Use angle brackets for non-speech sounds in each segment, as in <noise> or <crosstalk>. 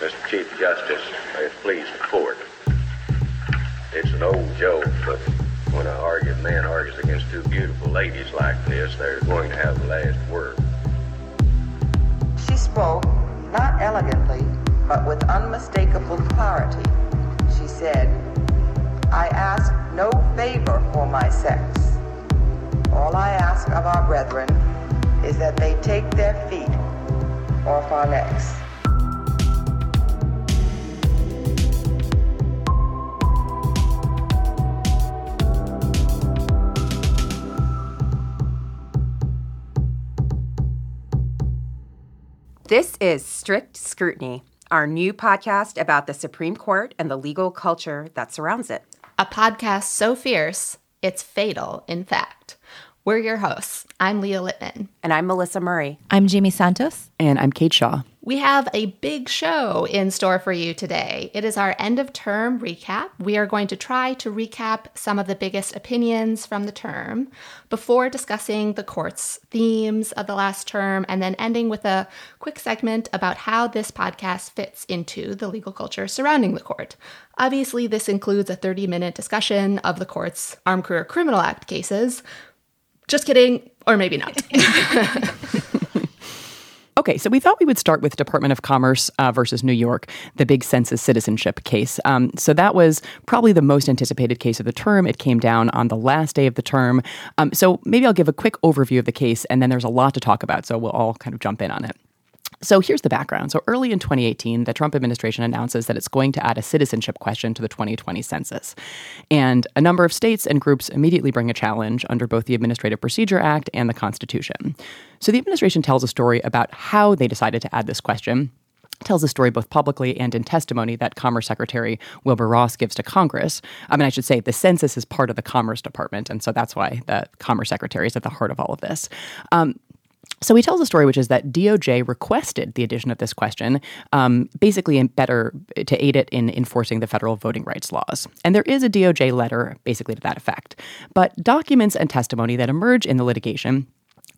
Mr. Chief Justice, may it please the court. It's an old joke, but when a argued man argues against two beautiful ladies like this, they're going to have the last word. She spoke, not elegantly, but with unmistakable clarity. She said, I ask no favor for my sex. All I ask of our brethren is that they take their feet off our necks. This is Strict Scrutiny, our new podcast about the Supreme Court and the legal culture that surrounds it. A podcast so fierce, it's fatal, in fact. We're your hosts. I'm Leah Litman. And I'm Melissa Murray. I'm Jaime Santos. And I'm Kate Shaw. We have a big show in store for you today. It is our end of term recap. We are going to try to recap some of the biggest opinions from the term before discussing the court's themes of the last term and then ending with a quick segment about how this podcast fits into the legal culture surrounding the court. Obviously, this includes a 30 minute discussion of the court's Armed Career Criminal Act cases, just kidding, or maybe not. <laughs> Okay, so we thought we would start with Department of Commerce uh, versus New York, the big census citizenship case. Um, so that was probably the most anticipated case of the term. It came down on the last day of the term. Um, so maybe I'll give a quick overview of the case, and then there's a lot to talk about. So we'll all kind of jump in on it. So here's the background. So early in 2018, the Trump administration announces that it's going to add a citizenship question to the 2020 census. And a number of states and groups immediately bring a challenge under both the Administrative Procedure Act and the Constitution. So the administration tells a story about how they decided to add this question tells a story both publicly and in testimony that Commerce Secretary Wilbur Ross gives to Congress. I mean, I should say the census is part of the Commerce Department, and so that's why the Commerce Secretary is at the heart of all of this. Um, so he tells a story, which is that DOJ requested the addition of this question, um, basically better to aid it in enforcing the federal voting rights laws. And there is a DOJ letter, basically to that effect. But documents and testimony that emerge in the litigation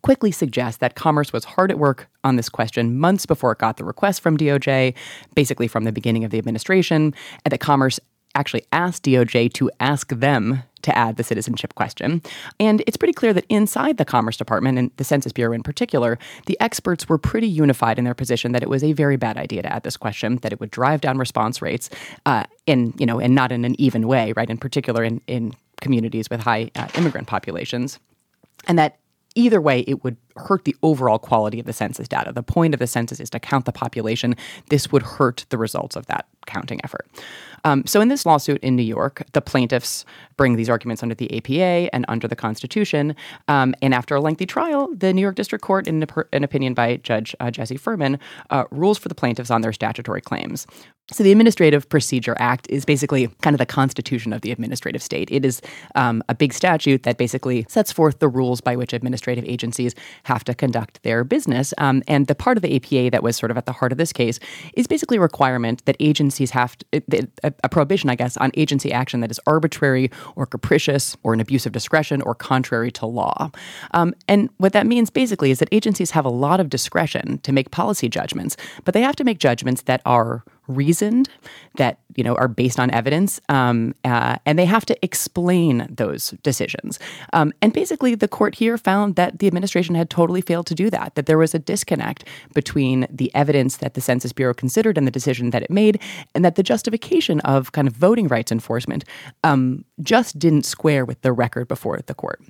quickly suggest that Commerce was hard at work on this question months before it got the request from DOJ, basically from the beginning of the administration, and that Commerce actually asked DOJ to ask them to add the citizenship question. And it's pretty clear that inside the Commerce Department and the Census Bureau in particular, the experts were pretty unified in their position that it was a very bad idea to add this question, that it would drive down response rates uh, in, you know, and not in an even way, right? In particular in, in communities with high uh, immigrant populations. And that either way, it would hurt the overall quality of the census data. The point of the census is to count the population. This would hurt the results of that counting effort. Um, so, in this lawsuit in New York, the plaintiffs bring these arguments under the APA and under the Constitution. Um, and after a lengthy trial, the New York District Court, in an opinion by Judge uh, Jesse Furman, uh, rules for the plaintiffs on their statutory claims. So, the Administrative Procedure Act is basically kind of the constitution of the administrative state. It is um, a big statute that basically sets forth the rules by which administrative agencies have to conduct their business. Um, and the part of the APA that was sort of at the heart of this case is basically a requirement that agencies have to, a, a prohibition, I guess, on agency action that is arbitrary or capricious or an abuse of discretion or contrary to law. Um, and what that means basically is that agencies have a lot of discretion to make policy judgments, but they have to make judgments that are reasoned, that you know are based on evidence, um, uh, and they have to explain those decisions. Um, and basically, the court here found that the administration had totally failed to do that. That there was a disconnect between the evidence that the Census Bureau considered and the decision that it made, and that the justification of kind of voting rights enforcement um, just didn't square with the record before the court.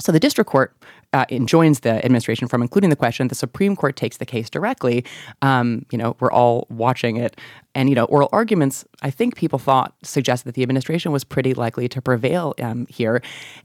So the district court uh, enjoins the administration from including the question. The Supreme Court takes the case directly. Um, you know, we're all watching it, and you know, oral arguments. I think people thought suggested that the administration was pretty likely to prevail um, here.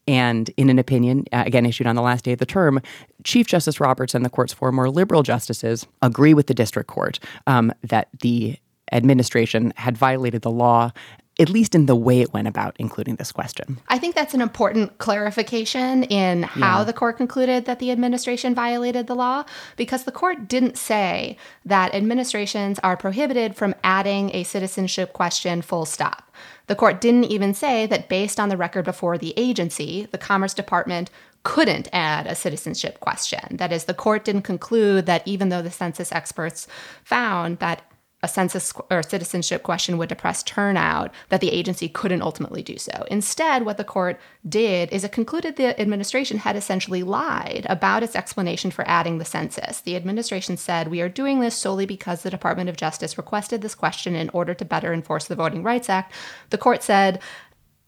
And in an opinion, uh, again issued on the last day of the term, Chief Justice Roberts and the court's four more liberal justices agree with the district court um, that the administration had violated the law at least in the way it went about including this question. I think that's an important clarification in how yeah. the court concluded that the administration violated the law because the court didn't say that administrations are prohibited from adding a citizenship question full stop. The court didn't even say that based on the record before the agency, the Commerce Department couldn't add a citizenship question. That is, the court didn't conclude that even though the census experts found that a census or citizenship question would depress turnout, that the agency couldn't ultimately do so. Instead, what the court did is it concluded the administration had essentially lied about its explanation for adding the census. The administration said, We are doing this solely because the Department of Justice requested this question in order to better enforce the Voting Rights Act. The court said,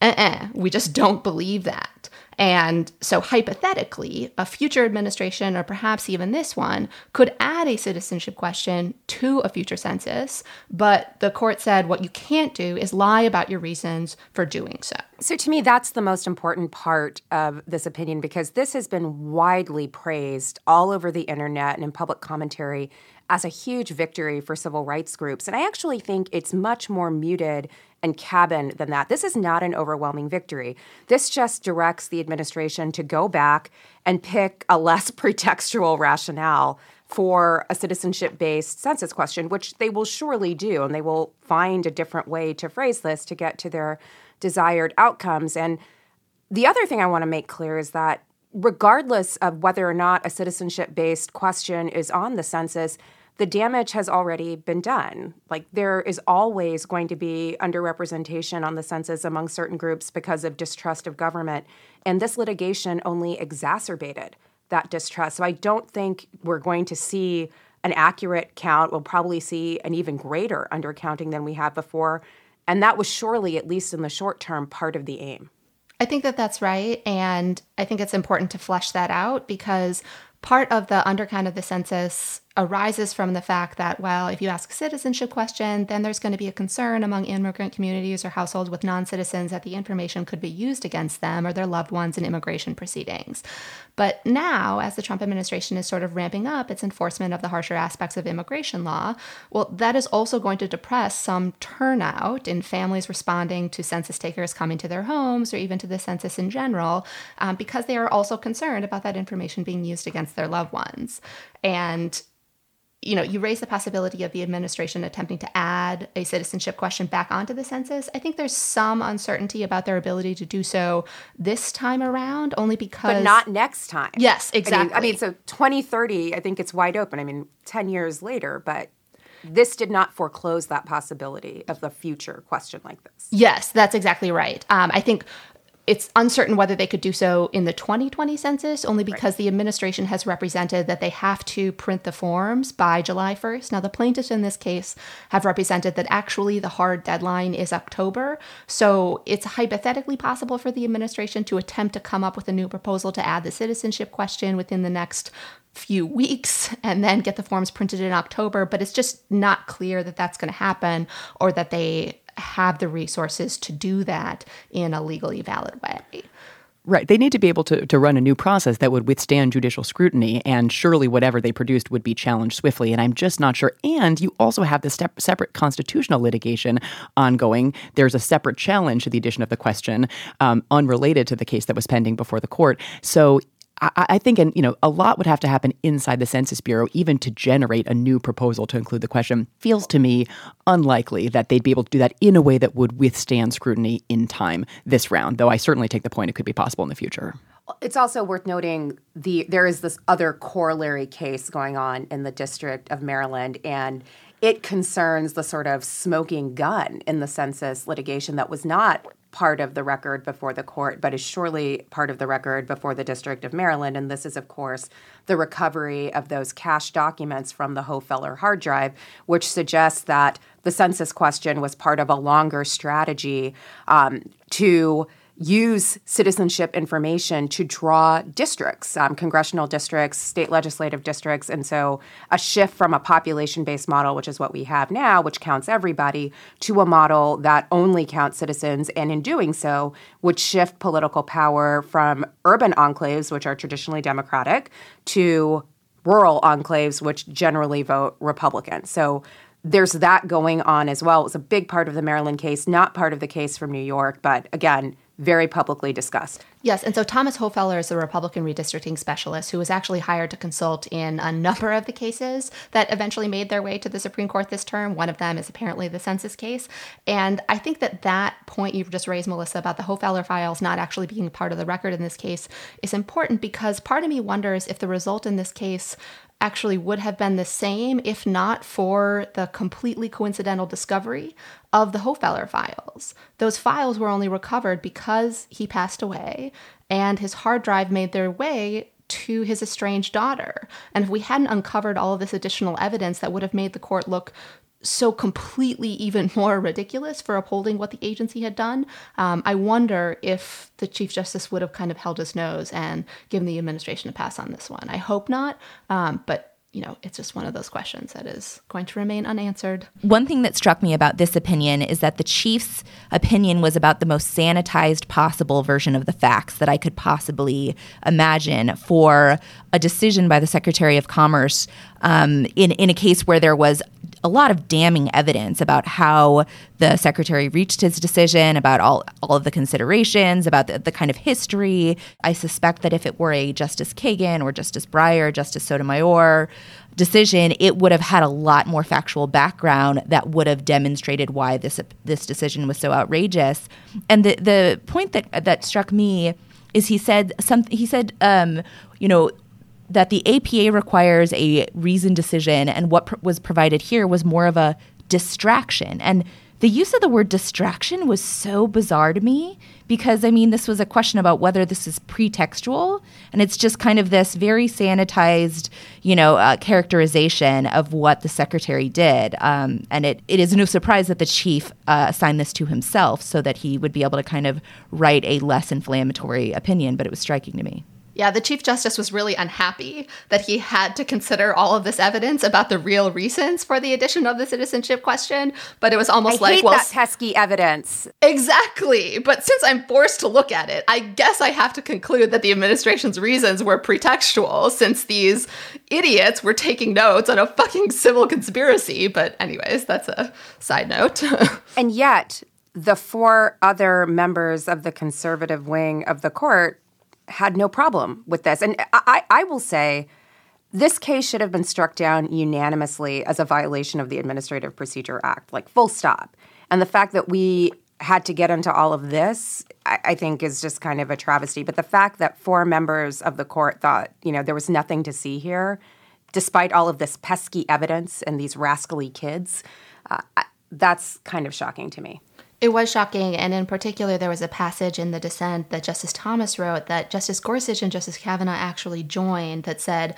uh uh we just don't believe that. And so, hypothetically, a future administration, or perhaps even this one, could add a citizenship question to a future census. But the court said what you can't do is lie about your reasons for doing so. So, to me, that's the most important part of this opinion because this has been widely praised all over the internet and in public commentary as a huge victory for civil rights groups. And I actually think it's much more muted and cabin than that. This is not an overwhelming victory. This just directs the administration to go back and pick a less <laughs> pretextual rationale for a citizenship based census question, which they will surely do. And they will find a different way to phrase this to get to their desired outcomes. And the other thing I want to make clear is that regardless of whether or not a citizenship based question is on the census, the damage has already been done. Like there is always going to be underrepresentation on the census among certain groups because of distrust of government. And this litigation only exacerbated that distrust. So I don't think we're going to see an accurate count. We'll probably see an even greater undercounting than we have before. And that was surely, at least in the short term, part of the aim. I think that that's right. And I think it's important to flesh that out because part of the undercount of the census arises from the fact that, well, if you ask a citizenship question, then there's going to be a concern among immigrant communities or households with non citizens that the information could be used against them or their loved ones in immigration proceedings. But now, as the Trump administration is sort of ramping up its enforcement of the harsher aspects of immigration law, well, that is also going to depress some turnout in families responding to census takers coming to their homes or even to the census in general, um, because they are also concerned about that information being used against their loved ones. And you know, you raise the possibility of the administration attempting to add a citizenship question back onto the census. I think there's some uncertainty about their ability to do so this time around, only because. But not next time. Yes, exactly. I mean, I mean so 2030, I think it's wide open. I mean, 10 years later, but this did not foreclose that possibility of the future question like this. Yes, that's exactly right. Um, I think it's uncertain whether they could do so in the 2020 census, only because right. the administration has represented that they have to print the forms by July 1st. Now, the plaintiffs in this case have represented that actually the hard deadline is October. So it's hypothetically possible for the administration to attempt to come up with a new proposal to add the citizenship question within the next few weeks and then get the forms printed in October. But it's just not clear that that's going to happen or that they have the resources to do that in a legally valid way. Right. They need to be able to, to run a new process that would withstand judicial scrutiny, and surely whatever they produced would be challenged swiftly. And I'm just not sure. And you also have the step, separate constitutional litigation ongoing. There's a separate challenge to the addition of the question, um, unrelated to the case that was pending before the court. So I, I think, and you know, a lot would have to happen inside the Census Bureau even to generate a new proposal to include the question. Feels to me unlikely that they'd be able to do that in a way that would withstand scrutiny in time this round. Though I certainly take the point it could be possible in the future. It's also worth noting the there is this other corollary case going on in the District of Maryland, and it concerns the sort of smoking gun in the census litigation that was not part of the record before the court, but is surely part of the record before the District of Maryland. And this is, of course, the recovery of those cache documents from the Hofeller hard drive, which suggests that the census question was part of a longer strategy um, to use citizenship information to draw districts, um, congressional districts, state legislative districts. And so a shift from a population based model, which is what we have now, which counts everybody, to a model that only counts citizens. And in doing so, would shift political power from urban enclaves, which are traditionally Democratic, to rural enclaves, which generally vote Republican. So there's that going on as well. It was a big part of the Maryland case, not part of the case from New York, but again, very publicly discussed. Yes, and so Thomas Hofeller is a Republican redistricting specialist who was actually hired to consult in a number of the cases that eventually made their way to the Supreme Court this term. One of them is apparently the census case. And I think that that point you've just raised, Melissa, about the Hofeller files not actually being part of the record in this case is important because part of me wonders if the result in this case actually would have been the same if not for the completely coincidental discovery of the Hofeller files. Those files were only recovered because he passed away and his hard drive made their way to his estranged daughter. And if we hadn't uncovered all of this additional evidence that would have made the court look so completely even <laughs> more ridiculous for upholding what the agency had done. Um, I wonder if the Chief Justice would have kind of held his nose and given the administration a pass on this one. I hope not, um, but you know, it's just one of those questions that is going to remain unanswered. One thing that struck me about this opinion is that the chief's opinion was about the most sanitized possible version of the facts that I could possibly imagine for a decision by the Secretary of Commerce um, in in a case where there was a lot of damning evidence about how the secretary reached his decision, about all, all of the considerations, about the, the kind of history. I suspect that if it were a Justice Kagan or Justice Breyer, Justice Sotomayor decision, it would have had a lot more factual background that would have demonstrated why this this decision was so outrageous. And the the point that that struck me is he said something. He said, um, you know, that the APA requires a reasoned decision, and what pr- was provided here was more of a distraction. And the use of the word distraction was so bizarre to me because, I mean, this was a question about whether this is pretextual, and it's just kind of this very sanitized, you know, uh, characterization of what the secretary did. Um, and it, it is no surprise that the chief uh, assigned this to himself so that he would be able to kind of write a less inflammatory opinion, but it was striking to me. Yeah, the Chief Justice was really unhappy that he had to consider all of this evidence about the real reasons for the addition of the citizenship question. But it was almost I like, well, that pesky evidence. Exactly. But since I'm forced to look at it, I guess I have to conclude that the administration's reasons were pretextual, since these idiots were taking notes on a fucking civil conspiracy. But, anyways, that's a side note. <laughs> and yet, the four other members of the conservative wing of the court had no problem with this. And I, I will say, this case should have been struck down unanimously as a violation of the Administrative Procedure Act, like full stop. And the fact that we had to get into all of this, I, I, think, is just kind of a travesty. But the fact that four members of the court thought, you know, there was nothing to see here, despite all of this pesky evidence and these rascally kids, uh, that's kind of shocking to me. It was shocking, and in particular, there was a passage in the dissent that Justice Thomas wrote that Justice Gorsuch and Justice Kavanaugh actually joined that said,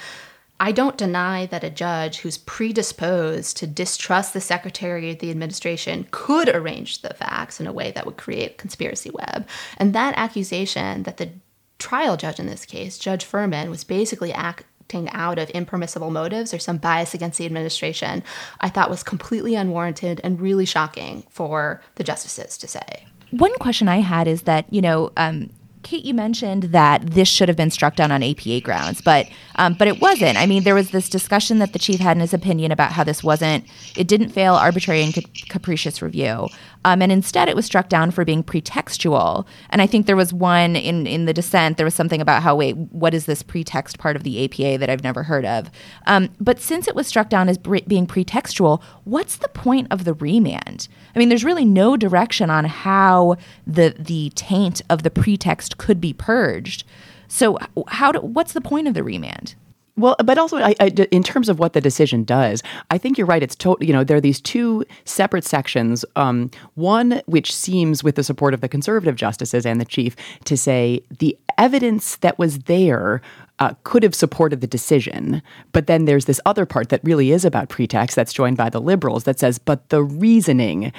I don't deny that a judge who's predisposed to distrust the Secretary of the Administration could arrange the facts in a way that would create a conspiracy web. And that accusation that the trial judge in this case, Judge Furman, was basically act- acting out of impermissible motives or some bias against the administration, I thought was completely unwarranted and really shocking for the justices to say. One question I had is that, you know, um, Kate, you mentioned that this should have been struck down on APA grounds, but um, but it wasn't. I mean, there was this discussion that the chief had in his opinion about how this wasn't, it didn't fail arbitrary and capricious review. Um, and instead, it was struck down for being pretextual. And I think there was one in, in the dissent, there was something about how, wait, what is this pretext part of the APA that I've never heard of? Um, but since it was struck down as being pretextual, what's the point of the remand? I mean, there's really no direction on how the, the taint of the pretext could be purged. So, how do, what's the point of the remand? Well, but also I, I, in terms of what the decision does, I think you're right. It's you know there are these two separate sections. Um, one which seems, with the support of the conservative justices and the chief, to say the evidence that was there uh, could have supported the decision. But then there's this other part that really is about pretext that's joined by the liberals that says, but the reasoning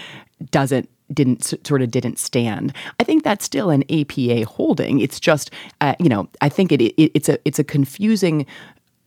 doesn't didn't sort of didn't stand. I think that's still an APA holding. It's just, uh, you know, I think it, it, it's a it's a confusing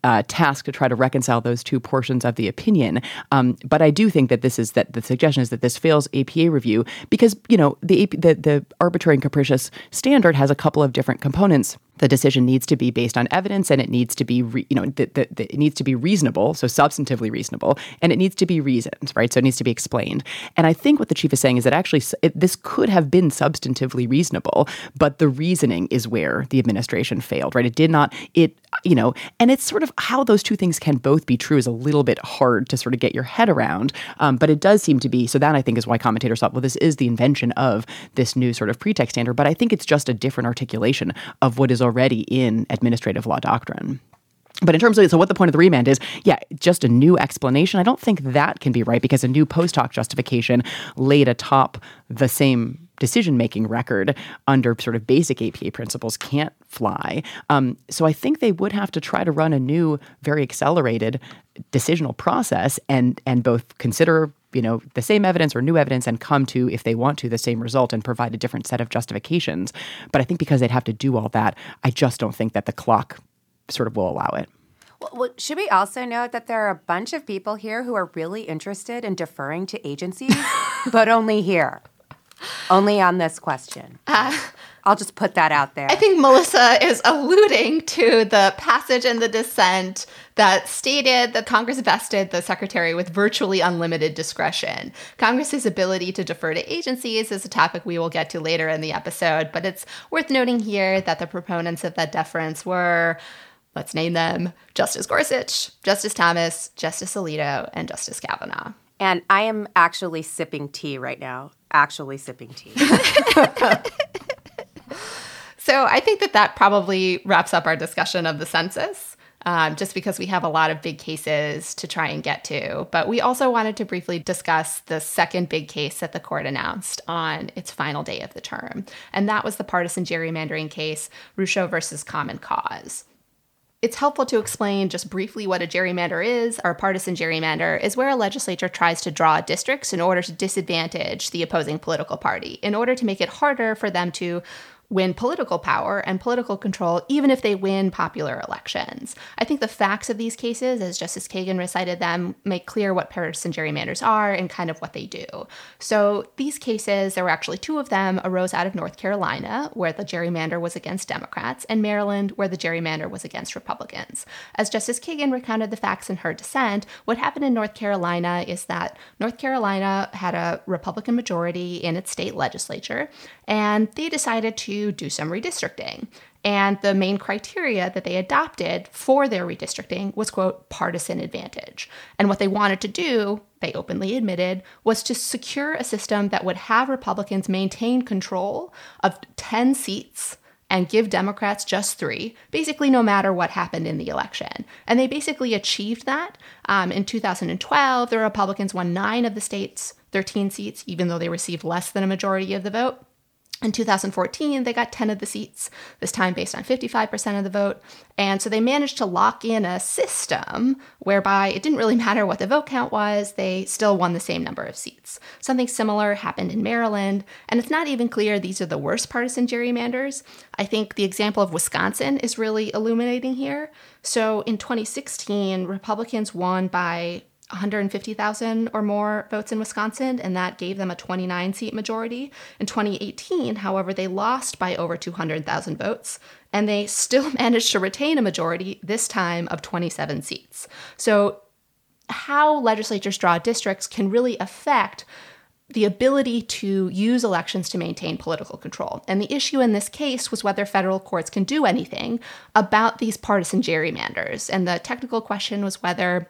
uh, task to try to reconcile those two portions of the opinion. Um, but I do think that this is that the suggestion is that this fails APA review because you know the the, the arbitrary and capricious standard has a couple of different components the decision needs to be based on evidence and it needs to be re, you know the, the, the, it needs to be reasonable so substantively reasonable and it needs to be reasoned right? So it needs to be explained. And i think what the chief is saying is that actually it, this could have been substantively reasonable but the reasoning is where the administration failed right? It did not it you know and it's sort of how those two things can both be true is a little bit hard to sort of get your head around um, but it does seem to be so that i think is why commentators thought well this is the invention of this new sort of pretext standard but i think it's just a different articulation of what is already in administrative law doctrine. But in terms of so what the point of the remand is, yeah, just a new explanation. I don't think that can be right because a new post hoc justification laid atop the same decision making record under sort of basic APA principles can't fly. Um, so I think they would have to try to run a new, very accelerated decisional process and and both consider you know the same evidence or new evidence and come to if they want to the same result and provide a different set of justifications. But i think because they'd have to do all that i just don't think that the clock sort of will allow it. Well, should we also note that there are a bunch of people here who are really interested in deferring to agencies, <laughs> but only here, only on this question? Uh, I'll just put that out there. I think Melissa is alluding to the passage in the dissent that stated that Congress vested the secretary with virtually unlimited discretion. Congress's ability to defer to agencies is a topic we will get to later in the episode, but it's worth noting here that the proponents of that deference were let's name them Justice Gorsuch, Justice Thomas, Justice Alito, and Justice Kavanaugh. And I am actually sipping tea right now. Actually sipping tea. <laughs> so I think that that probably wraps up our discussion of the census. Um, just because we have a lot of big cases to try and get to. But we also wanted to briefly discuss the second big case that the court announced on its final day of the term. And that was the partisan gerrymandering case, Rucho versus Common Cause. It's helpful to explain just briefly what a gerrymander is. Or a partisan gerrymander is where a legislature tries to draw districts in order to disadvantage the opposing political party, in order to make it harder for them to win political power and political control, even if they win popular elections. I think the facts of these cases, as Justice Kagan recited them, make clear what partisan gerrymanders are and kind of what they do. So these cases, there were actually two of them, arose out of North Carolina, where the gerrymander was against Democrats, and Maryland, where the gerrymander was against Republicans. As Justice Kagan recounted the facts in her dissent, what happened in North Carolina is that North Carolina had a Republican majority in its state legislature, and they decided to do some redistricting. And the main criteria that they adopted for their redistricting was, quote, partisan advantage. And what they wanted to do, they openly admitted, was to secure a system that would have Republicans maintain control of 10 seats and give Democrats just three, basically, no matter what happened in the election. And they basically achieved that. Um, in 2012, the Republicans won nine of the state's 13 seats, even though they received less than a majority of the vote. In 2014, they got 10 of the seats, this time based on 55% of the vote. And so they managed to lock in a system whereby it didn't really <laughs> matter what the vote count was, they still won the same number of seats. Something similar happened in Maryland, and it's not even clear these are the worst partisan gerrymanders. I think the example of Wisconsin is really illuminating here. So in 2016, Republicans won by 150,000 or more votes in Wisconsin, and that gave them a 29 seat majority. In 2018, however, they lost by over 200,000 votes, and they still <laughs> managed to retain a majority, this time of 27 seats. So, how legislatures draw districts can really affect the ability to use elections to maintain political control. And the issue in this case was whether federal courts can do anything about these partisan gerrymanders. And the technical question was whether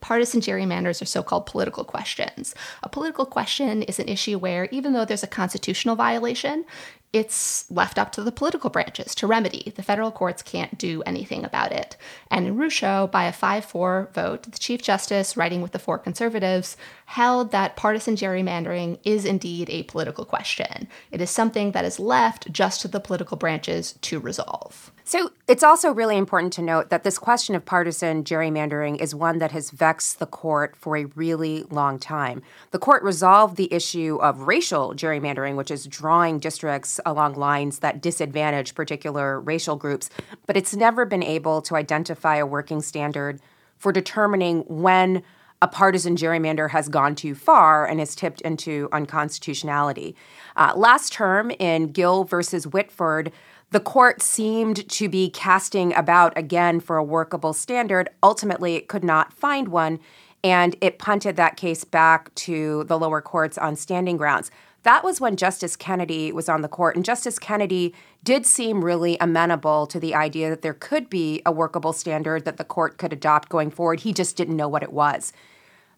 Partisan gerrymanders are so called political questions. A political question is an issue where, even though there's a constitutional violation, it's left up to the political branches to remedy. The federal courts can't do anything about it. And in Rucho, by a 5 4 vote, the Chief Justice, writing with the four conservatives, held that partisan gerrymandering is indeed a political question. It is something that is left just to the political branches to resolve. So it's also really important to note that this question of partisan gerrymandering is one that has vexed the court for a really long time. The court resolved the issue of racial gerrymandering, which is drawing districts along lines that disadvantage particular racial groups, but it's never been able to identify a working standard for determining when a partisan gerrymander has gone too far and is tipped into unconstitutionality. Uh, last term in Gill versus Whitford, the court seemed to be casting about again for a workable standard. Ultimately, it could not find one, and it punted that case back to the lower courts on standing grounds. That was when Justice Kennedy was on the court, and Justice Kennedy did seem really amenable to the idea that there could be a workable standard that the court could adopt going forward. He just didn't know what it was.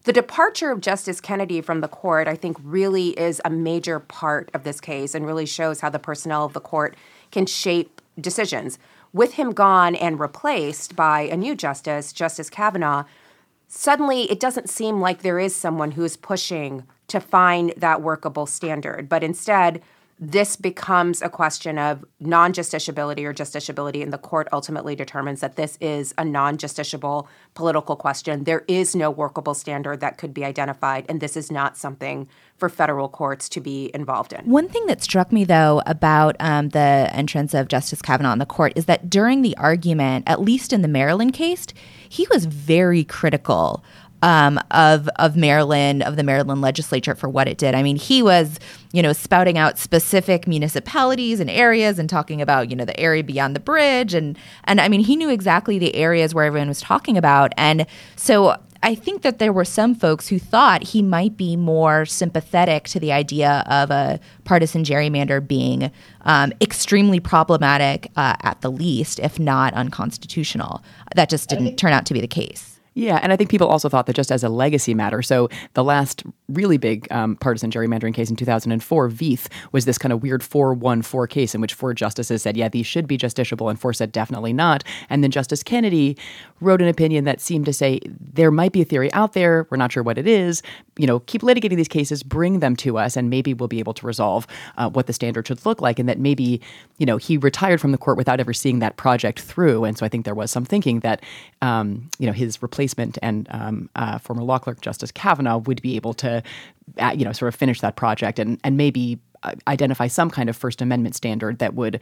The departure of Justice Kennedy from the court, I think, really is a major part of this case and really shows how the personnel of the court can shape decisions. with him gone and replaced by a new justice, Justice Kavanaugh, suddenly it doesn't seem like there is someone who's pushing to find that workable standard. But instead, this becomes a question of non justiciability or justiciability, and the court ultimately determines that this is a non justiciable political question. There is no workable standard that could be identified, and this is not something for federal courts to be involved in. One thing that struck me, though, about um, the entrance of Justice Kavanaugh in the court is that during the argument, at least in the Maryland case, he was very critical um, of of Maryland, of the Maryland legislature for what it did. I mean, he was, you know, spouting out specific municipalities and areas and talking about, you know, the area beyond the bridge and and I mean, he knew exactly the areas where everyone was talking about. And so I think that there were some folks who thought he might be more sympathetic to the idea of a partisan gerrymander being um, extremely problematic uh, at the least, if not unconstitutional. That just didn't turn out to be the case. Yeah, and I think people also thought that just as a legacy matter. So the last really big um, partisan gerrymandering case in 2004, Vieth, was this kind of weird 4-1-4 case in which four justices said, yeah, these should be justiciable, and four said definitely not. And then Justice Kennedy wrote an opinion that seemed to say there might be a theory out there, we're not sure what it is. You know, keep litigating these cases, bring them to us, and maybe we'll be able to resolve uh, what the standard should look like. And that maybe, you know, he retired from the court without ever seeing that project through. And so I think there was some thinking that, um, you know, his replacement replacement and um, uh, former law clerk Justice Kavanaugh would be able to, uh, you know, sort of finish that project and and maybe uh, identify some kind of First Amendment standard that would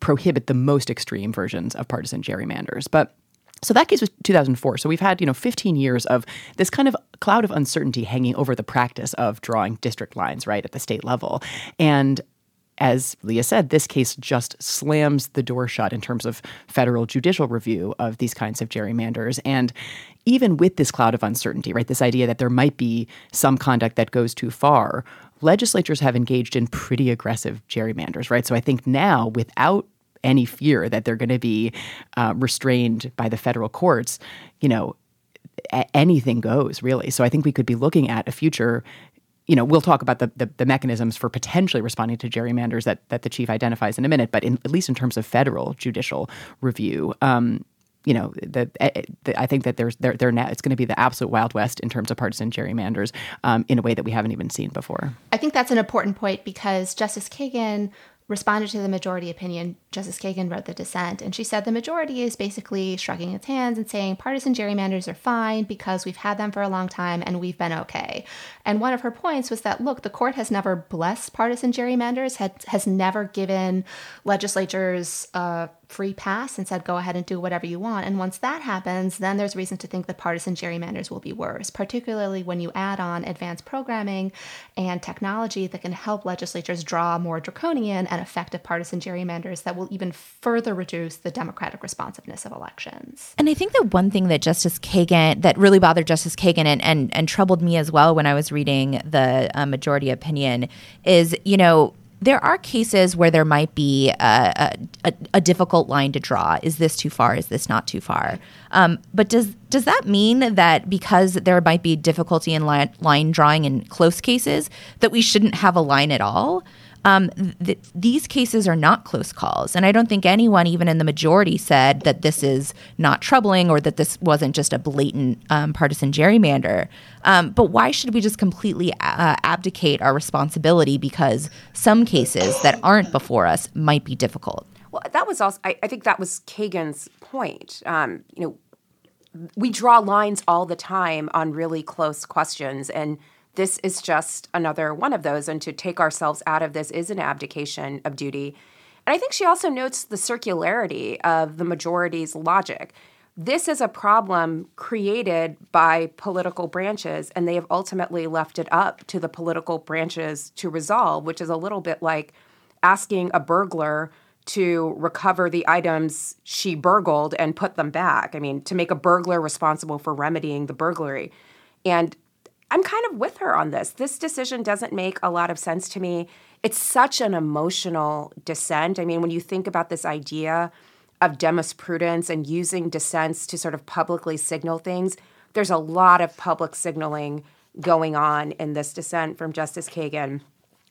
prohibit the most extreme versions of partisan gerrymanders. But so that case was 2004. So we've had, you know, 15 years of this kind of cloud of uncertainty hanging over the practice of drawing district lines, right, at the state level. And as Leah said, this case just slams the door shut in terms of federal judicial review of these kinds of gerrymanders. And even with this cloud of uncertainty, right, this idea that there might be some conduct that goes too far, legislatures have engaged in pretty aggressive gerrymanders, right? So I think now, without any fear that they're going to be uh, restrained by the federal courts, you know, anything goes really. So I think we could be looking at a future you know, we'll talk about the, the, the, mechanisms for potentially responding to gerrymanders that, that the chief identifies in a minute, but in, at least in terms of federal judicial review, um, you know, the, eh, the, I think that there's there there now it's going to be the absolute wild west in terms of partisan gerrymanders um, in a way that we haven't even seen before. I think that's an important point because Justice Kagan responded to the majority opinion, Justice Kagan wrote the dissent, and she said the majority is basically shrugging its hands and saying partisan gerrymanders are fine because we've had them for a long time and we've been okay. And one of her points was that look, the court has never blessed partisan gerrymanders, had, has never given legislatures uh, free pass and said, go ahead and do whatever you want. And once that happens, then there's reason to think that partisan gerrymanders will be worse, particularly when you add on advanced programming and technology that can help legislatures draw more draconian and effective partisan gerrymanders that will even further reduce the democratic responsiveness of elections. And I think that one thing that Justice Kagan, that really bothered Justice Kagan and, and, and troubled me as well when I was reading the uh, majority opinion is, you know, there are cases where there might be a, a, a, difficult line to draw. Is this too far? Is this not too far? Um, but does does that mean that because there might be difficulty in line, line drawing in close cases, that we shouldn't have a line at all? Um, th- these cases are not close calls. And I don't think anyone, even in the majority, said that this is not troubling or that this wasn't just a blatant um, partisan gerrymander. Um, but why should we just completely uh, abdicate our responsibility because some cases that aren't before us might be difficult? Well, that was also, I, I think that was Kagan's point. Um, you know, we draw lines all the time on really close questions. And this is just another one of those. And to take ourselves out of this is an abdication of duty. And I think she also notes the circularity of the majority's logic. This is a problem created by political branches, and they have ultimately left it up to the political branches to resolve, which is a little bit like asking a burglar to recover the items she burgled and put them back. I mean, to make a burglar responsible for remedying the burglary. And I'm kind of with her on this. This decision doesn't make a lot of sense to me. It's such an emotional dissent. I mean, when you think about this idea of demosprudence and using dissents to sort of publicly signal things, there's a lot of public signaling going on in this dissent from Justice Kagan.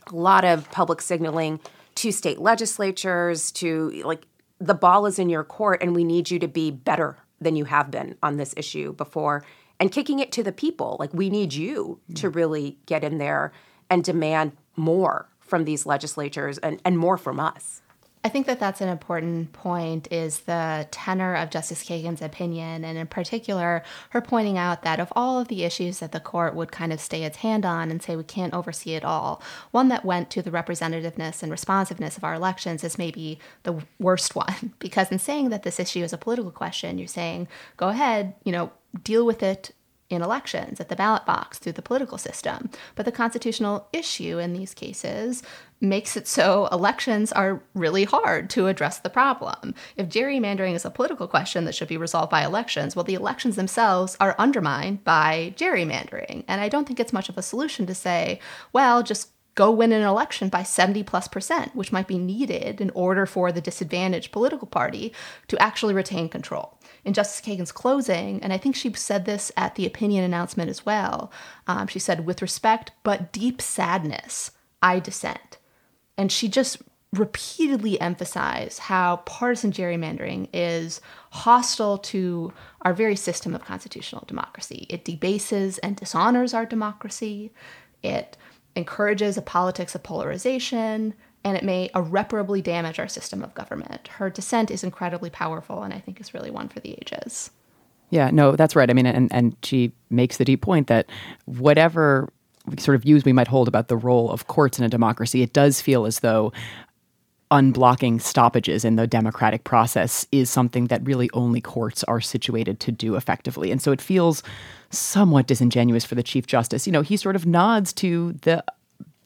A lot of public signaling to state legislatures, to like the ball is in your court and we need you to be better than you have been on this issue before and kicking it to the people. Like, we need you to mm. really get in there and demand more from these legislatures and, and more from us. I think that that's an important point is the tenor of Justice Kagan's opinion and in particular her pointing out that of all of the issues that the court would kind of stay its hand on and say we can't oversee it all, one that went to the representativeness and responsiveness of our elections is maybe the worst one <laughs> because in saying that this issue is a political question, you're saying go ahead, you know, deal with it in elections at the ballot box through the political system. But the constitutional issue in these cases makes it so elections are really hard to address the problem. If gerrymandering is a political question that should be resolved by elections, well, the elections themselves are undermined by gerrymandering. And I don't think it's much of a solution to say, well, just go win an election by 70 plus percent, which might be needed in order for the disadvantaged political party to actually retain control in Justice Kagan's closing, and I think she said this at the opinion announcement as well. Um, she said, with respect but deep sadness, I dissent. And she just repeatedly emphasized how partisan gerrymandering is hostile to our very system of constitutional democracy. It debases and dishonors our democracy. It encourages a politics of polarization and it may irreparably damage our system of government. Her dissent is incredibly powerful and I think is really one for the ages. Yeah, no, that's right. I mean, and, and she makes the deep point that whatever sort of views we might hold about the role of courts in a democracy, it does feel as though unblocking stoppages in the democratic process is something that really only courts are situated to do effectively. And so it feels somewhat disingenuous for the Chief Justice. You know, he sort of nods to the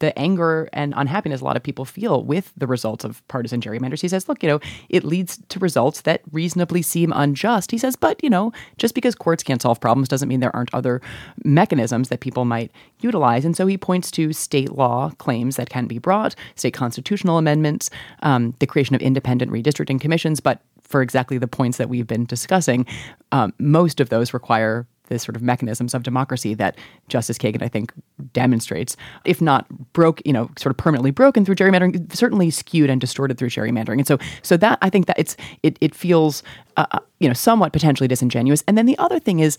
the anger and unhappiness a lot of people feel with the results of partisan gerrymanders. He says, look, you know, it leads to results that reasonably seem unjust. He says, but, you know, just because courts can't solve problems doesn't mean there aren't other mechanisms that people might utilize. And so he points to state law claims that can be brought, state constitutional amendments, um, the creation of independent redistricting commissions. But for exactly the points that we've been discussing, um, most of those require the sort of mechanisms of democracy that Justice Kagan, I think, demonstrates, if not broke, you know, sort of permanently broken through gerrymandering, certainly skewed and distorted through gerrymandering. And so, so that I think that it's it it feels, uh, uh, you know, somewhat potentially disingenuous. And then the other thing is,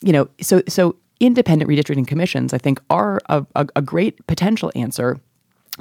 you know, so so independent redistricting commissions, I think, are a, a, a great potential answer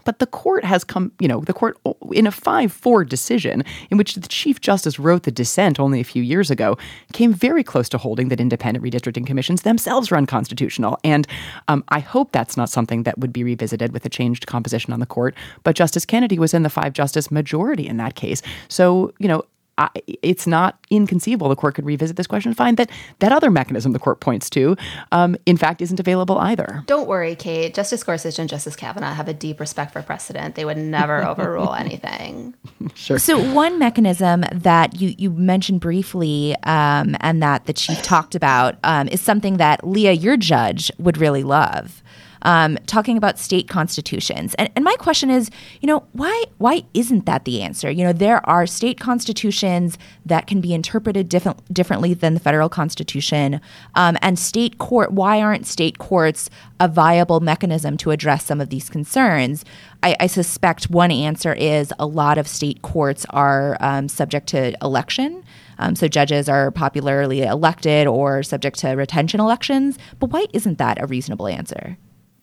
but the court has come, you know, the court in a 5 4 decision in which the Chief Justice wrote the dissent only a few years ago came very close to holding that independent redistricting commissions themselves are unconstitutional. And um, I hope that's not something that would be revisited with a changed composition on the court. But Justice Kennedy was in the five justice majority in that case. So, you know, I, it's not inconceivable the court could revisit this question and find that that other mechanism the court points to, um, in fact, isn't available either. Don't worry, Kate. Justice Gorsuch and Justice Kavanaugh have a deep respect for precedent. They would never <laughs> overrule anything. Sure. So one mechanism that you you mentioned briefly, um, and that the chief talked about, um, is something that Leah, your judge, would really love um, talking about state constitutions. And, and my question is, you know, why why isn't that the answer? You know, there are state constitutions that can be interpreted different, differently than the federal constitution, um, and state court. Why aren't state courts a viable mechanism to address some of these concerns? I, I suspect one answer is a lot of state courts are um, subject to election. Um, so judges are popularly elected or subject to retention elections. But why isn't that a reasonable answer?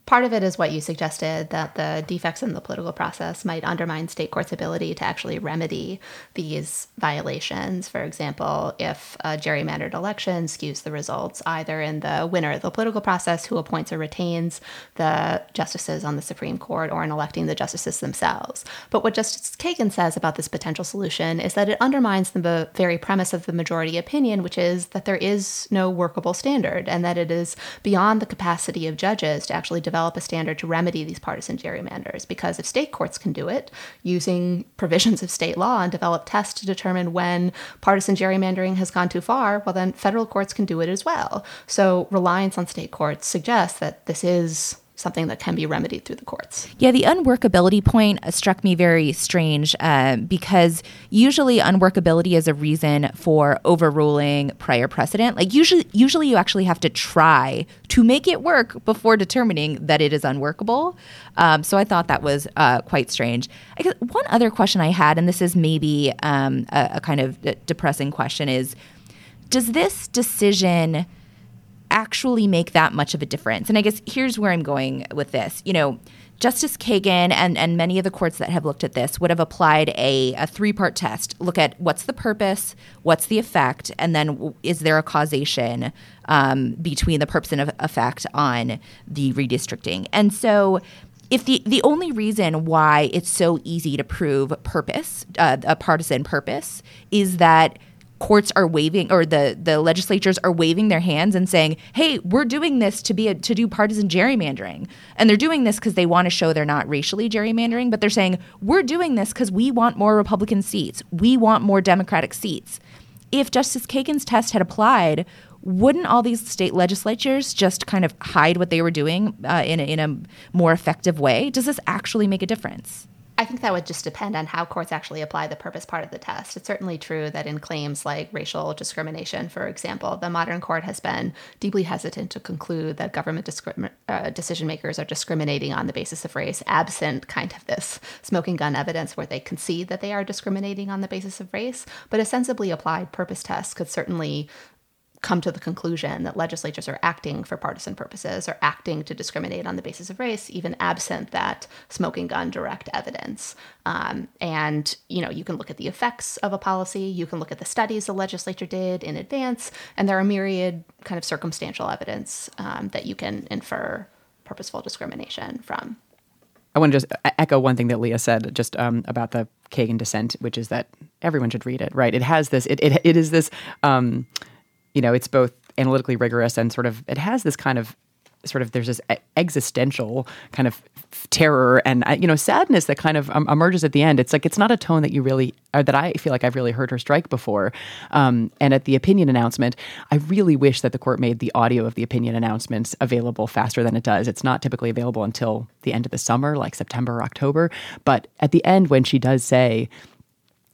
Part of it is what you suggested that the defects in the political process might undermine state courts' ability to actually remedy these violations. For example, if a gerrymandered election skews the results either in the winner of the political process who appoints or retains the justices on the Supreme Court or in electing the justices themselves. But what Justice Kagan says about this potential solution is that it undermines the very premise of the majority opinion, which is that there is no workable standard and that it is beyond the capacity of judges to actually develop a standard to remedy these partisan gerrymanders. Because if state courts can do it using provisions of state law and develop tests to determine when partisan gerrymandering has gone too far, well, then federal courts can do it as well. So reliance on state courts suggests that this is something that can be remedied through the courts. Yeah, the unworkability point struck me very strange uh, because usually unworkability is a reason for overruling prior precedent. Like usually, usually you actually have to try to make it work before determining that it is unworkable. Um, so I thought that was uh, quite strange. I guess one other question I had, and this is maybe um, a, a kind of depressing question, is does this decision actually make that much of a difference? And I guess here's where I'm going with this. You know, Justice Kagan and, and many of the courts that have looked at this would have applied a, a three part test. Look at what's the purpose, what's the effect, and then is there a causation um, between the purpose and effect on the redistricting? And so if the the only reason why it's so easy to prove purpose, uh, a partisan purpose, is that courts are waving or the the legislatures are waving their hands and saying, "Hey, we're doing this to be a, to do partisan gerrymandering." And they're doing this cuz they want to show they're not racially gerrymandering, but they're saying, "We're doing this cuz we want more Republican seats. We want more Democratic seats." If Justice Kagan's test had applied, wouldn't all these state legislatures just kind of hide what they were doing uh, in, a, in a more effective way? Does this actually make a difference? I think that would just depend on how courts actually apply the purpose part of the test. It's certainly true that in claims like racial discrimination, for example, the modern court has been deeply hesitant to conclude that government uh, decision makers are discriminating on the basis of race, absent kind of this smoking gun evidence where they concede that they are discriminating on the basis of race. But a sensibly applied purpose test could certainly come to the conclusion that legislatures are acting for partisan purposes or acting to discriminate on the basis of race, even absent that smoking gun direct evidence. Um, and you know, you can look at the effects of a policy, you can look at the studies the legislature did in advance, and there are myriad kind of circumstantial evidence um, that you can infer purposeful discrimination from. I want to just echo one thing that Leah said just um, about the Kagan dissent, which is that everyone should read it. Right? It has this. It it, it is this. Um, you know, it's both analytically rigorous and sort of it has this kind of sort of there's this existential kind of terror and uh, you know sadness that kind of um, emerges at the end. It's like it's not a tone that you really or that I feel like I've really heard her strike before. Um, and at the opinion announcement, I really wish that the court made the audio of the opinion announcements available faster than it does. It's not typically available until the end of the summer, like September or October. But at the end, when she does say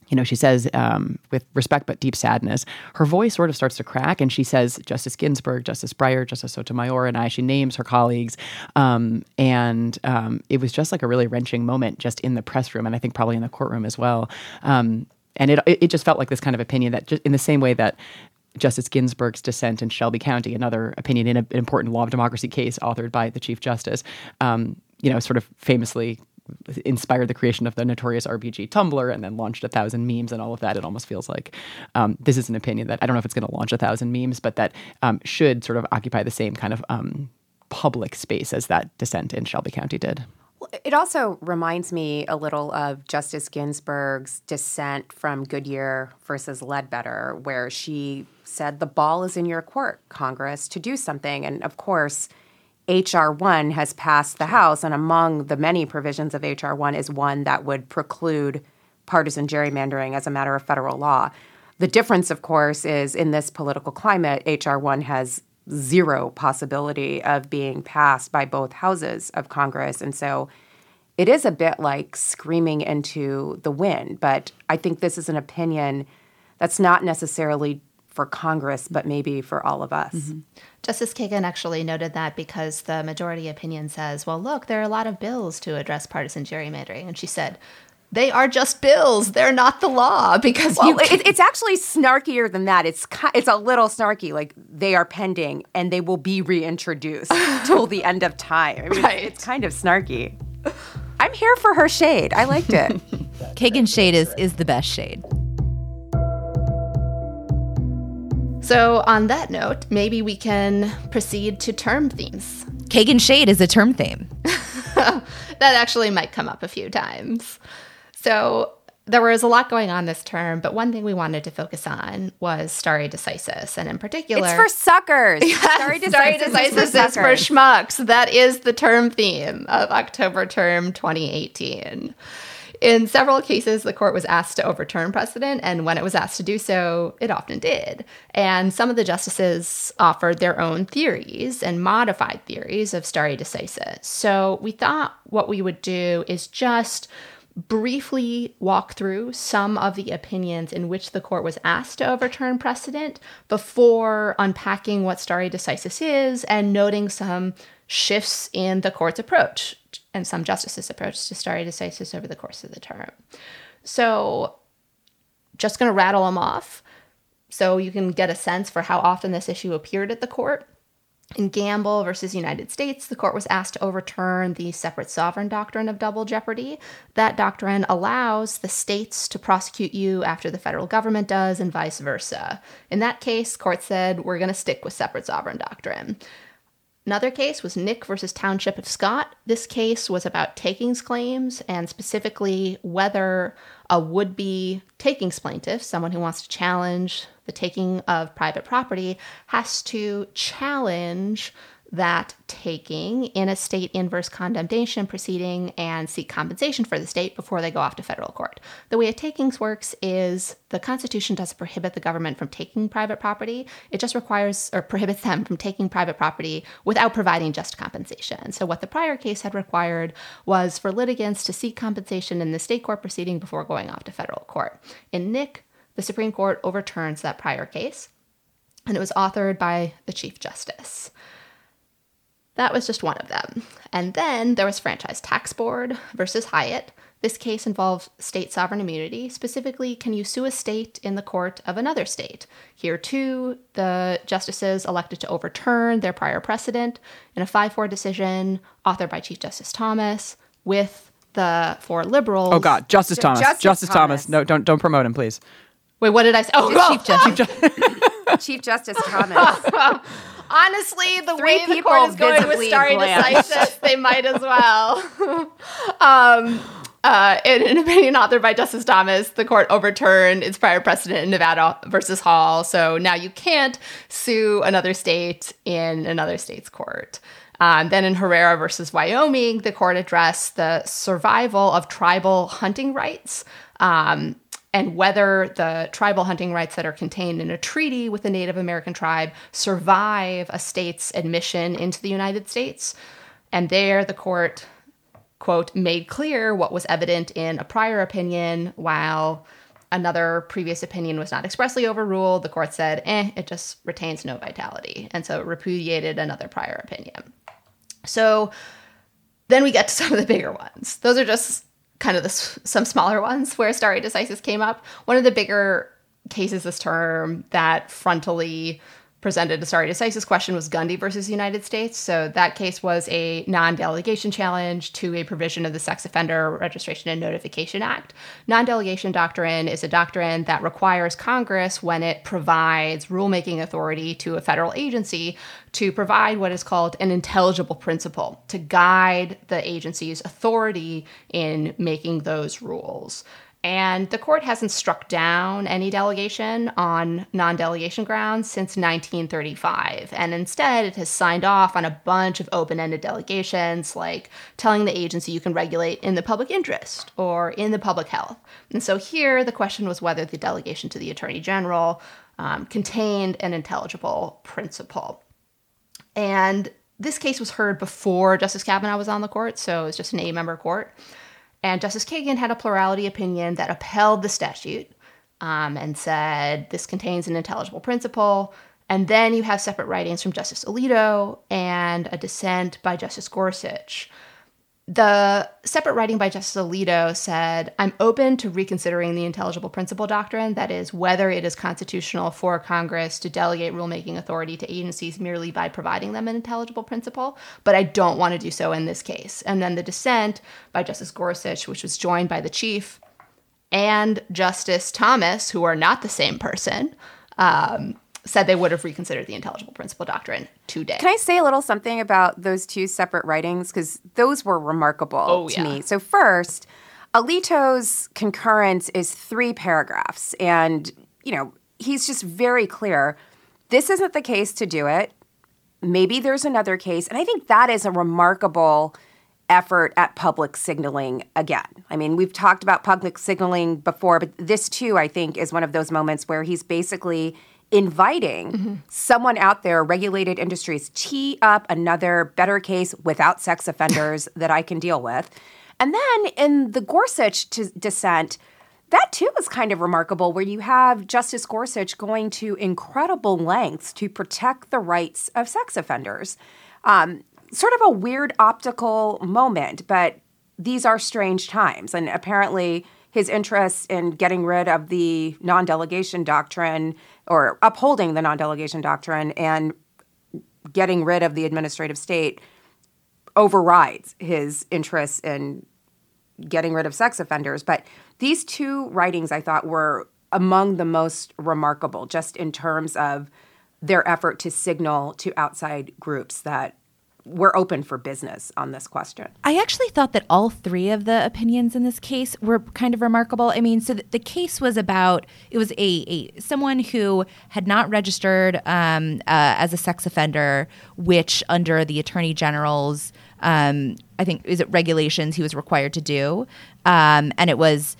you know, she says, um, with respect but deep sadness, her voice sort of starts to crack, and she says, Justice Ginsburg, Justice Breyer, Justice Sotomayor, and I. She names her colleagues, um, and um, it was just like a really wrenching moment, just in the press room, and I think probably in the courtroom as well. Um, and it it just felt like this kind of opinion that, just in the same way that Justice Ginsburg's dissent in Shelby County, another opinion in a, an important law of democracy case authored by the Chief Justice, um, you know, sort of famously inspired the creation of the notorious RBG Tumblr and then launched a thousand memes and all of that. It almost feels like um, this is an opinion that I don't know if it's going to launch a thousand memes, but that um, should sort of occupy the same kind of um, public space as that dissent in Shelby County did. It also reminds me a little of Justice Ginsburg's dissent from Goodyear versus Ledbetter, where she said, The ball is in your court, Congress, to do something. And of course, HR 1 has passed the House, and among the many provisions of HR 1 is one that would preclude partisan gerrymandering as a matter of federal law. The difference, of course, is in this political climate, HR 1 has zero possibility of being passed by both houses of Congress. And so it is a bit like screaming into the wind. But I think this is an opinion that's not necessarily for Congress, but maybe for all of us. Mm-hmm. Justice Kagan actually noted that because the majority opinion says, well, look, there are a lot of bills to address partisan gerrymandering. And she said, they are just bills. They're not the law <laughs> because well, it, it's actually snarkier than that. It's it's a little snarky. Like they are pending and they will be reintroduced <laughs> till the end of time. I mean, right. it's kind of snarky. I'm here for her shade. I liked it. <laughs> Kagan shade is is the best shade. So, on that note, maybe we can proceed to term themes. Kagan Shade is a term theme. <laughs> that actually might come up a few times. So, there was a lot going on this term, but one thing we wanted to focus on was stare decisis, and in particular, it's for suckers. stare decisis, stare decisis is, is for schmucks. That is the term theme of October term 2018. In several cases, the court was asked to overturn precedent, and when it was asked to do so, it often did. And some of the justices offered their own theories and modified theories of stare decisis. So we thought what we would do is just briefly walk through some of the opinions in which the court was asked to overturn precedent before unpacking what stare decisis is and noting some shifts in the court's approach and some justices' approach to stare decisis over the course of the term. So, just going to rattle them off so you can get a sense for how often this issue appeared at the court. In Gamble versus United States, the court was asked to overturn the separate sovereign doctrine of double jeopardy. That doctrine allows the states to prosecute you after the federal government does, and vice versa. In that case, court said, we're going to stick with separate sovereign doctrine. Another case was Knick versus Township of Scott. This case was about takings claims and specifically whether a would be takings plaintiff, someone who wants to challenge the taking of private property, has to challenge that taking in a state inverse condemnation proceeding and seek compensation for the state before they go off to federal court. The way a takings works is the Constitution doesn't prohibit the government from taking private property. It just requires or prohibits them from taking private property without providing just compensation. So, what the prior case had required was for litigants to seek compensation in the state court proceeding before going off to federal court. In Knick, the Supreme Court overturns that prior case, and it was authored by the Chief Justice. That was just one of them. And then there was Franchise Tax Board versus Hyatt. This case involves state sovereign immunity. Specifically, can you sue a state in the court of another state? Here, too, the justices elected to overturn their prior precedent in a 5 4 decision authored by Chief Justice Thomas with the four liberals. Oh, God. Justice Thomas. Justice Justice, Thomas. Thomas. No, don't, don't promote him, please. Wait, what did I say? Oh, Chief Justice, <laughs> Chief Justice Thomas. <laughs> Honestly, the Three way the people court is going with stare decisis, they might as well. <laughs> um, uh, in an opinion authored by Justice Thomas, the court overturned its prior precedent in Nevada versus Hall. So now you can't sue another state in another state's court. Um, then in Herrera versus Wyoming, the court addressed the survival of tribal hunting rights. Um, and whether the tribal hunting rights that are contained in a treaty with a Native American tribe survive a state's admission into the United States. And there, the court, quote, made clear what was evident in a prior opinion, while another previous opinion was not expressly overruled. The court said, eh, it just retains no vitality. And so repudiated another prior opinion. So then we get to some of the bigger ones. Those are just kind of the, some smaller <laughs> ones where stare decisis came up. One of the bigger cases this term that frontally presented a stare decisis question was Gundy versus United States. So that case was a non-delegation challenge to a provision of the Sex Offender Registration and Notification Act. Non-delegation doctrine is a doctrine that requires Congress when it provides rulemaking authority to a federal agency to provide what is called an intelligible principle to guide the agency's authority in making those rules. And the court hasn't struck down any delegation on non delegation grounds since 1935. And instead, it has signed off on a bunch of open ended delegations, like telling the agency you can regulate in the public interest or in the public health. And so here, the question was whether the delegation to the Attorney General um, contained an intelligible principle. And this case was heard before Justice Kavanaugh was on the court, so it was just an eight member court. And Justice Kagan had a plurality opinion that upheld the statute um, and said this contains an intelligible principle. And then you have separate writings from Justice Alito and a dissent by Justice Gorsuch. The separate writing by Justice Alito said, I'm open to reconsidering the intelligible principle doctrine, that is, whether it is constitutional for Congress to delegate rulemaking authority to agencies merely by providing them an intelligible principle, but I don't want to do so in this case. And then the dissent by Justice Gorsuch, which was joined by the Chief and Justice Thomas, who are not the same person, um, said they would have reconsidered the intelligible principle doctrine today. Can I say a little something about those two separate writings? Because those were remarkable Oh, to yeah. me. So, first, Alito's concurrence is three paragraphs. And, you know, he's just very clear this isn't the case to do it. Maybe there's another case. And I think that is a remarkable effort at public signaling again. I mean, we've talked about public signaling before, but this too, I think, is one of those moments where he's basically inviting mm-hmm. someone out there, regulated industries, tee up another better case without sex offenders <laughs> that I can deal with. And then in the Gorsuch t- dissent, that too was kind of remarkable, where you have Justice Gorsuch going to incredible lengths to protect the rights of sex offenders. Um, sort of a weird optical moment, but these are strange times. And apparently, his interest in getting rid of the non delegation doctrine or upholding the non delegation doctrine and getting rid of the administrative state overrides his interest in getting rid of sex offenders. But these two writings I thought were among the most remarkable, just in terms of their effort to signal to outside groups that we're open for business on this question. I actually thought that all three of the opinions in this case were kind of remarkable. I mean, so the, the case was about it was a, a someone who had not registered um, uh, as a sex offender, which under the attorney general's um, I think is it regulations he was required to do, um, and it was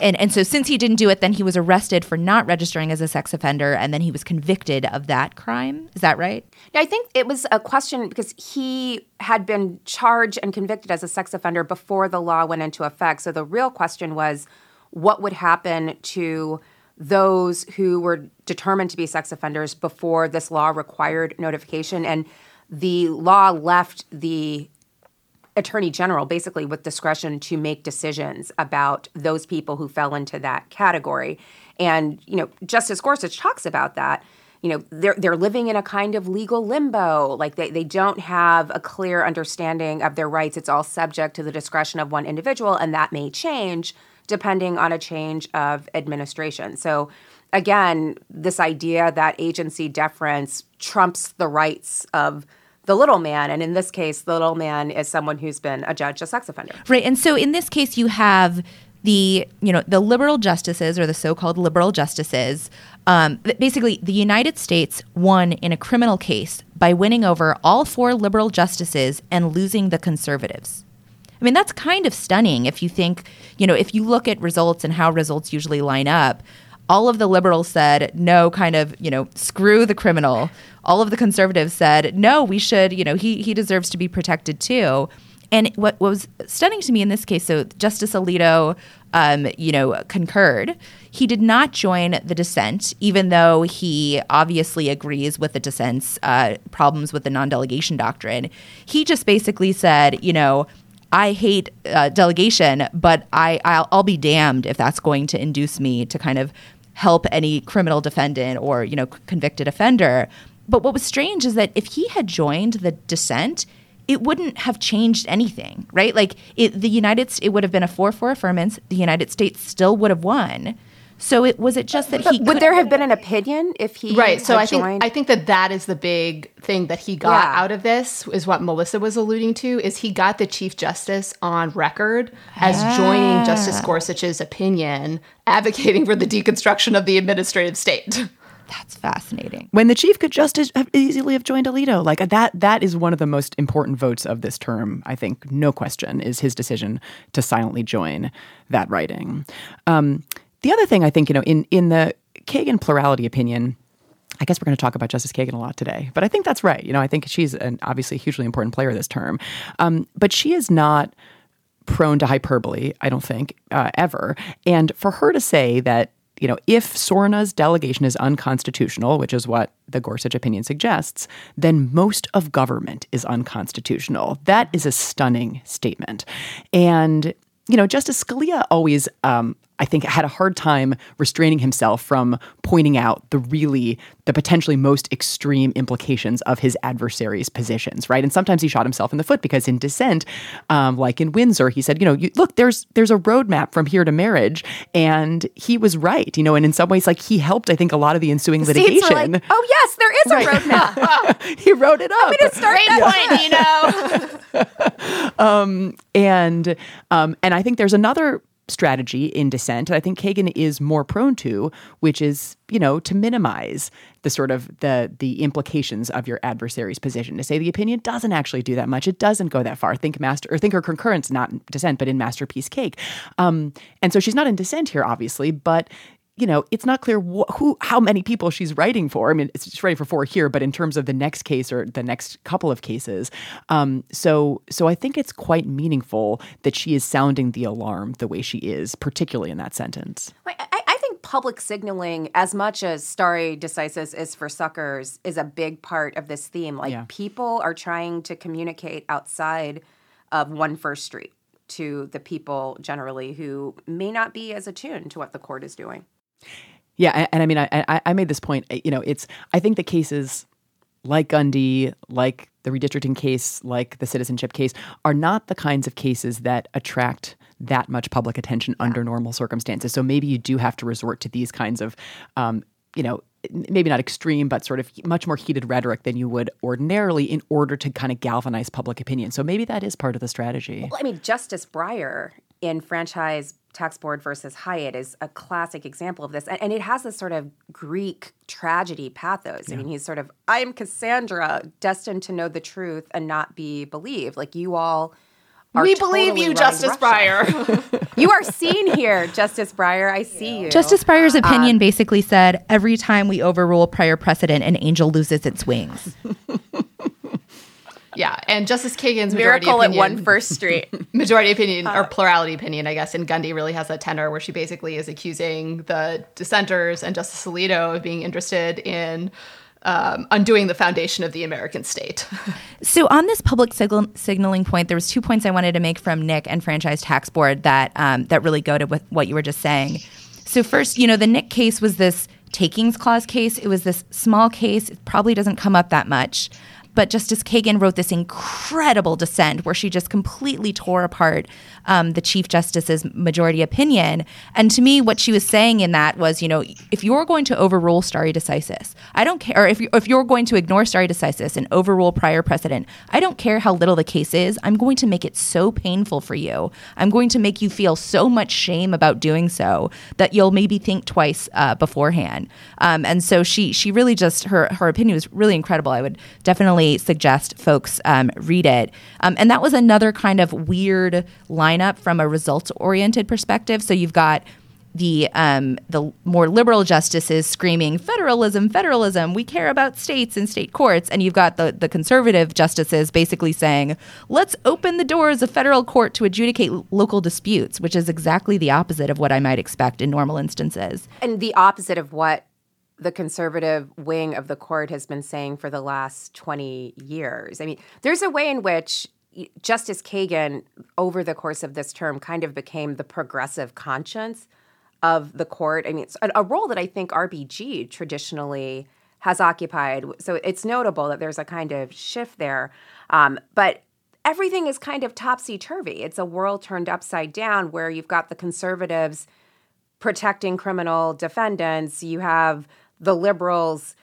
and and so since he didn't do it, then he was arrested for not registering as a sex offender, and then he was convicted of that crime. Is that right? Yeah, I think it was a question because he had been charged and convicted as a sex offender before the law went into effect. So the real question was, what would happen to those who were determined to be sex offenders before this law required notification? And the law left the attorney general basically with discretion to make decisions about those people who fell into that category. And, you know, Justice Gorsuch talks about that. You know, they're they're living in a kind of legal limbo. Like they, they don't have a clear understanding of their rights. It's all subject to the discretion of one individual, and that may change depending on a change of administration. So again, this idea that agency deference trumps the rights of the little man. And in this case, the little man is someone who's been a judge, a sex offender. Right. And so in this case, you have the you know the liberal justices or the so-called liberal justices um, basically the united states won in a criminal case by winning over all four liberal justices and losing the conservatives i mean that's kind of stunning if you think you know if you look at results and how results usually line up all of the liberals said no kind of you know screw the criminal. All of the conservatives said no we should you know he he deserves to be protected too. And what, was stunning to me in this case so justice alito um, you know concurred. He did not join the dissent even though he obviously agrees with the dissent's uh, problems with the non-delegation doctrine. He just basically said you know I hate uh, delegation, but I I'll, I'll, be damned if that's going to induce me to kind of help any criminal defendant or you know convicted offender. But what was strange is that if he had joined the dissent, it wouldn't have changed anything, right? Like it, the United, States it would have been a four-four affirmance. The United States still would have won. So it was it just that he would there have been an opinion if he right? So I think joined? I think that that is the big thing that he got yeah. out of this is what Melissa was alluding to is he got the chief justice on record as ah. joining Justice Gorsuch's opinion advocating for the deconstruction of the administrative state. That's fascinating. When the chief could just as easily have joined Alito, like that, that is one of the most important votes of this term. I think, no question, is his decision to silently join that writing. Um, the other thing I think, you know, in in the Kagan plurality opinion, I guess we're going to talk about Justice Kagan a lot today, but I think that's right. You know, I think she's an obviously hugely important player this term, um, but she is not prone to hyperbole. I don't think uh, ever. And for her to say that you know, if SORNA's delegation is unconstitutional, which is what the Gorsuch opinion suggests, then most of government is unconstitutional. That is a stunning statement. And, you know, Justice Scalia always um, I think, had a hard time restraining himself from pointing out the really, the potentially most extreme implications of his adversary's positions, right? And sometimes he shot himself in the foot because in dissent, um, like in Windsor, he said, you know, you, look, there's there's a roadmap from here to marriage, and he was right, you know, and in some ways, like he helped, I think, a lot of the ensuing the litigation. Like, oh yes, there is a roadmap. <laughs> he wrote it up. I'm going to start that point, you know. <laughs> um, and um, and I think there's another strategy in dissent i think kagan is more prone to which is you know to minimize the sort of the the implications of your adversary's position. To say the opinion doesn't actually do that much it doesn't go that far. Think master or think her concurrence not dissent but in masterpiece cake. Um, and so she's not in dissent here obviously but you know, it's not clear wh- who, how many people she's writing for. I mean, it's just writing for four here, but in terms of the next case or the next couple of cases, um, so so I think it's quite meaningful that she is sounding the alarm the way she is, particularly in that sentence. I, I think public signaling, as much as "Stare decisis is for suckers, is a big part of this theme. Like Yeah. people are trying to communicate outside of One First Street to the people generally who may not be as attuned to what the court is doing. Yeah, and, and I mean, I, I I made this point. You know, it's I think the cases like Gundy, like the redistricting case, like the citizenship case, are not the kinds of cases that attract that much public attention under normal circumstances. So maybe you do have to resort to these kinds of, um, you know, maybe not extreme, but sort of much more heated rhetoric than you would ordinarily in order to kind of galvanize public opinion. So maybe that is part of the strategy. Well, I mean, Justice Breyer in Franchise Tax Board versus Hyatt is a classic example of this. And, and it has this sort of Greek tragedy pathos. I mean, he's sort of, I am Cassandra, destined to know the truth and not be believed. Like you all are we believe totally you, Justice Russia. Breyer. <laughs> You are seen here, Justice Breyer. I see you. Justice Breyer's um, opinion basically said every time we overrule prior precedent, an angel loses its wings. <laughs> yeah, and Justice Kagan's majority Miracle at One First Street. <laughs> majority opinion or plurality opinion, I guess, and Gundy really has that tenor where she basically is accusing the dissenters and Justice Alito of being interested in um, undoing the foundation of the American state. <laughs> So on this public signal- signaling point, there was two points I wanted to make from Knick and Franchise Tax Board that um, that really go to with what you were just saying. So first, you know, the Knick case was this takings clause case. It was this small case. It probably doesn't come up that much. But Justice Kagan wrote this incredible dissent where she just completely tore apart um, the Chief Justice's majority opinion. And to me, what she was saying in that was, you know, if you're going to overrule stare decisis, I don't care, or if, you, if you're going to ignore stare decisis and overrule prior precedent, I don't care how little the case is. I'm going to make it so painful for you. I'm going to make you feel so much shame about doing so that you'll maybe think twice uh, beforehand. Um, and so she she really just her her opinion was really incredible. I would definitely suggest folks um, read it. Um, and that was another kind of weird lineup from a results oriented perspective. So you've got the um, the more liberal justices screaming federalism, federalism. We care about states and state courts, and you've got the the conservative justices basically saying, "Let's open the doors of federal court to adjudicate l- local disputes," which is exactly the opposite of what I might expect in normal instances. and the opposite of what the conservative wing of the court has been saying for the last 20 years. I mean, there's a way in which Justice Kagan, over the course of this term, kind of became the progressive conscience of the court. I mean, it's a, role that I think RBG traditionally has occupied. So it's notable that there's a kind of shift there. Um, but everything is kind of topsy turvy. It's a world turned upside down where you've got the conservatives protecting criminal defendants. You have the liberals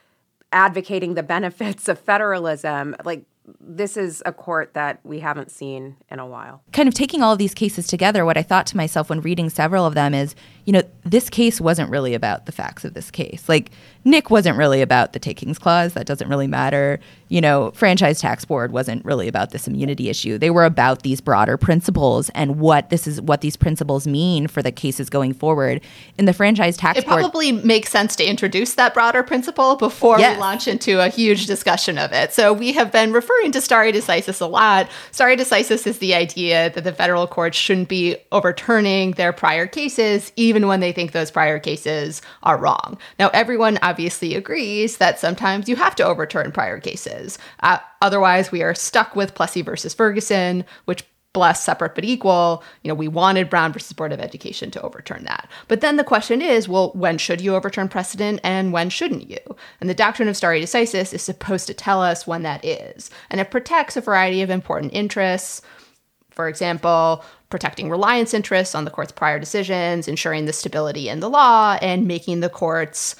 advocating the benefits of federalism. Like, this is a court that we haven't seen in a while. kind of taking all of these cases together, what I thought to myself when reading several of them is, you know, this case wasn't really about the facts of this case. Like, Knick wasn't really about the takings clause. That doesn't really matter. You know, franchise tax board wasn't really about this immunity issue. They were about these broader principles and what this is, what these principles mean for the cases going forward. In the franchise tax board, It board, probably makes sense to introduce that broader principle before Yes. we launch into a huge discussion of it. So we have been referring to stare decisis a lot. Stare decisis is the idea that the federal courts shouldn't be overturning their prior cases, even when they think those prior cases are wrong. Now, everyone obviously agrees that sometimes you have to overturn prior cases. Uh, otherwise, we are stuck with Plessy versus Ferguson, which bless separate but equal. You know, we wanted Brown versus Board of Education to overturn that. But then the question is, well, when should you overturn precedent and when shouldn't you? And the doctrine of stare decisis is supposed to tell us when that is. And it protects a variety of important interests. For example, protecting reliance interests on the court's prior decisions, ensuring the stability in the law, and making the courts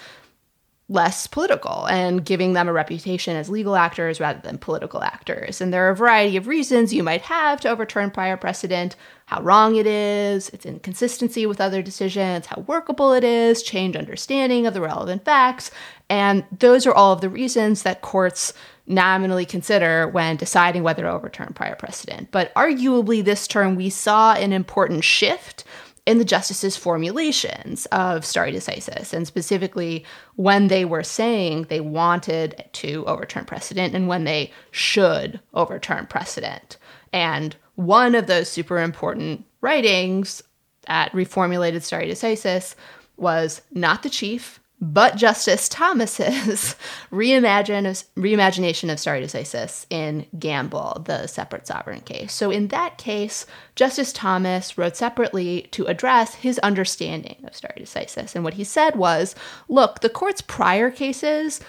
less political and giving them a reputation as legal actors rather than political actors. And there are a variety of reasons you might have to overturn prior precedent how wrong it is, its inconsistency with other decisions, how workable it is, change understanding of the relevant facts. And those are all of the reasons that courts nominally consider when deciding whether to overturn prior precedent. But arguably, this term we saw an important shift in the justices' formulations of stare decisis, and specifically when they were saying they wanted to overturn precedent and when they should overturn precedent. And one of those super important writings that reformulated stare decisis was not the chief, but Justice Thomas's <laughs> reimagination of stare decisis in Gamble, the separate sovereign case. So, in that case, Justice Thomas wrote separately to address his understanding of stare decisis. And what he said was look, the court's prior cases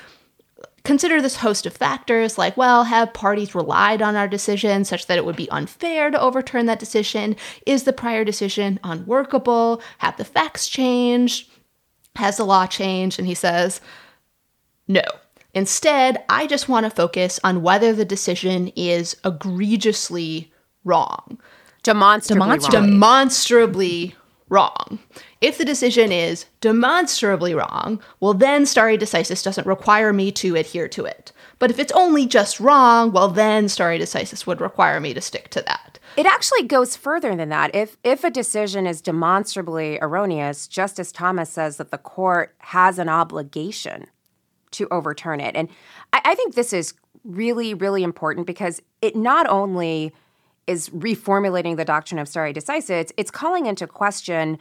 consider this host of factors like, well, have parties relied on our decision such that it would be unfair to overturn that decision? Is the prior decision unworkable? Have the facts changed? Has the law changed? And he says, no. Instead, I just want to focus on whether the decision is egregiously wrong. Demonstrably, Demonstrably wrong. Demonstrably wrong. If the decision is demonstrably wrong, well, then stare decisis doesn't require me to adhere to it. But if it's only just wrong, well, then stare decisis would require me to stick to that. It actually goes further than that. If if a decision is demonstrably erroneous, Justice Thomas says that the court has an obligation to overturn it. And I, I think this is really, really important because it not only is reformulating the doctrine of stare decisis, it's calling into question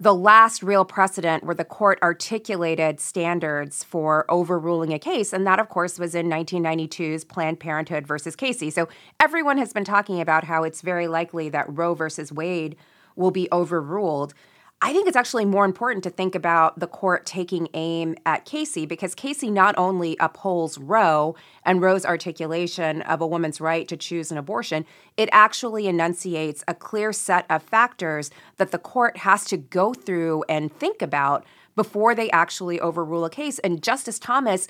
the last real precedent where the court articulated standards for overruling a case. And that, of course, was in 1992's Planned Parenthood versus Casey. So everyone has been talking about how it's very likely that Roe versus Wade will be overruled. I think it's actually more important to think about the court taking aim at Casey because Casey not only upholds Roe and Roe's articulation of a woman's right to choose an abortion, it actually enunciates a clear set of factors that the court has to go through and think about before they actually overrule a case. And Justice Thomas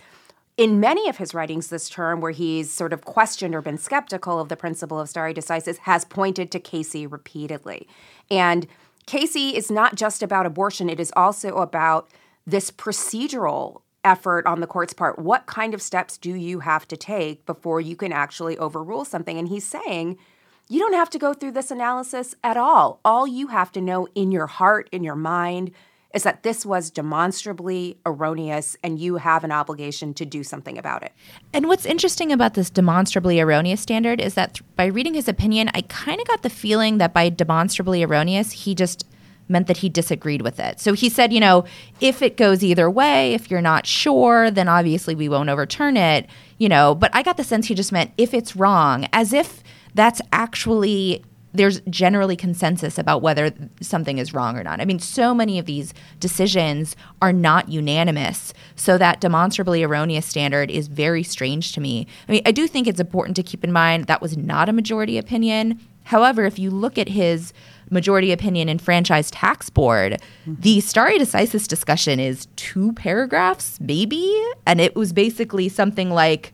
in many of his writings this term, where he's sort of questioned or been skeptical of the principle of stare decisis, has pointed to Casey repeatedly. And Casey is not just about abortion, it is also about this procedural effort on the court's part. What kind of steps do you have to take before you can actually overrule something? And he's saying, you don't have to go through this analysis at all. All you have to know in your heart, in your mind, is that this was demonstrably erroneous and you have an obligation to do something about it. And what's interesting about this demonstrably erroneous standard is that th- by reading his opinion, I kind of got the feeling that by demonstrably erroneous, he just meant that he disagreed with it. So he said, you know, if it goes either way, if you're not sure, then obviously we won't overturn it, you know, but I got the sense he just meant if it's wrong, as if that's actually there's generally consensus about whether something is wrong or not. I mean, so many of these decisions are not unanimous. So that demonstrably erroneous standard is very strange to me. I mean, I do think it's important to keep in mind that was not a majority opinion. However, if you look at his majority opinion in franchise tax board, mm-hmm. the stare decisis discussion is two paragraphs, maybe. And it was basically something like,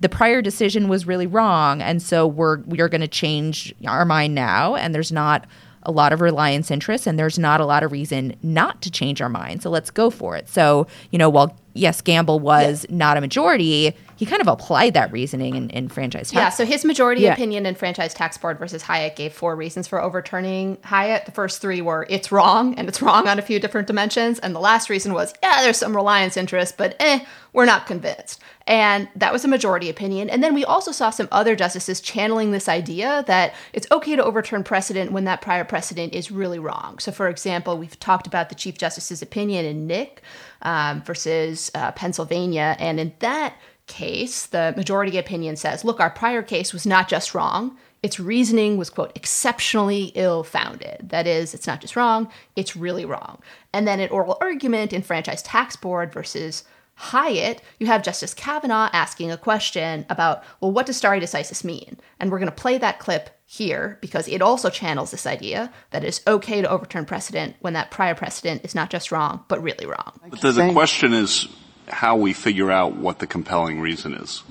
the prior decision was really wrong and so we're we are going to change our mind now and there's not a lot of reliance interest and there's not a lot of reason not to change our mind so let's go for it so you know while yes gamble was yeah. not a majority he kind of applied that reasoning in, in franchise tax. Yeah, so his majority yeah. opinion in franchise tax board versus Hyatt gave four reasons for overturning Hyatt. The first three were it's wrong, and it's wrong on a few different dimensions. And the last reason was, yeah, there's some reliance interest, but eh, we're not convinced. And that was a majority opinion. And then we also saw some other justices channeling this idea that it's okay to overturn precedent when that prior precedent is really wrong. So, for example, we've talked about the Chief Justice's opinion in Knick um, versus uh, Pennsylvania. And in that case, the majority opinion says, look, our prior case was not just wrong. Its reasoning was, quote, exceptionally ill founded. That is, it's not just wrong, it's really wrong. And then an oral argument in Franchise Tax Board versus Hyatt, you have Justice Kavanaugh asking a question about, well, what does stare decisis mean? And we're going to play that clip here because it also channels this idea that it's okay to overturn precedent when that prior precedent is not just wrong, but really wrong. But the, the question is how we figure out what the compelling reason is.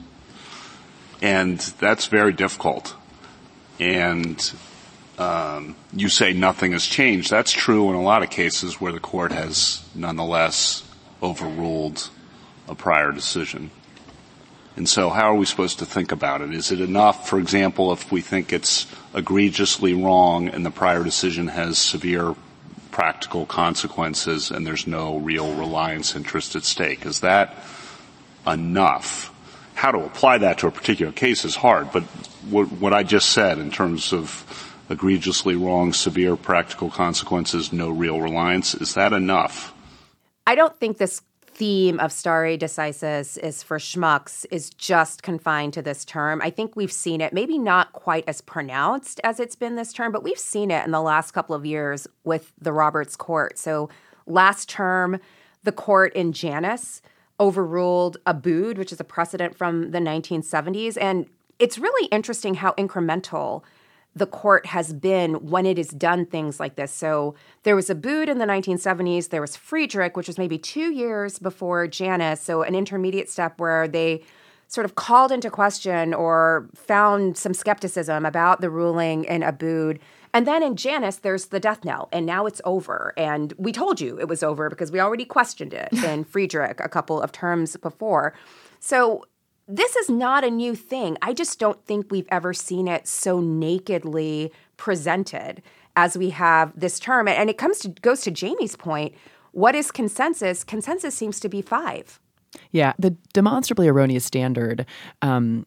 And that's very difficult. And um, you say nothing has changed. That's true in a lot of cases where the court has nonetheless overruled a prior decision. And so how are we supposed to think about it? Is it enough, for example, if we think it's egregiously wrong and the prior decision has severe practical consequences and there's no real reliance interest at stake? Is that enough? How to apply that to a particular case is hard, but what, I just said in terms of egregiously wrong, severe practical consequences, no real reliance, is that enough? I don't think this theme of stare decisis is for schmucks is just confined to this term. I think we've seen it, maybe not quite as pronounced as it's been this term, but we've seen it in the last couple of years with the Roberts Court. So last term, the court in Janus overruled Abood, which is a precedent from the 1970s. And it's really interesting how incremental the court has been when it has done things like this. So there was a Abood in the 1970s. There was Friedrich, which was maybe two years before Janus. So an intermediate step where they sort of called into question or found some skepticism about the ruling in Abood. And then in Janus, there's the death knell, and now it's over. And we told you it was over because we already questioned it <laughs> in Friedrich a couple of terms before. So this is not a new thing. I just don't think we've ever seen it so nakedly presented as we have this term. And it comes to goes to Jamie's point. What is consensus? Consensus seems to be five. Yeah, the demonstrably erroneous standard um,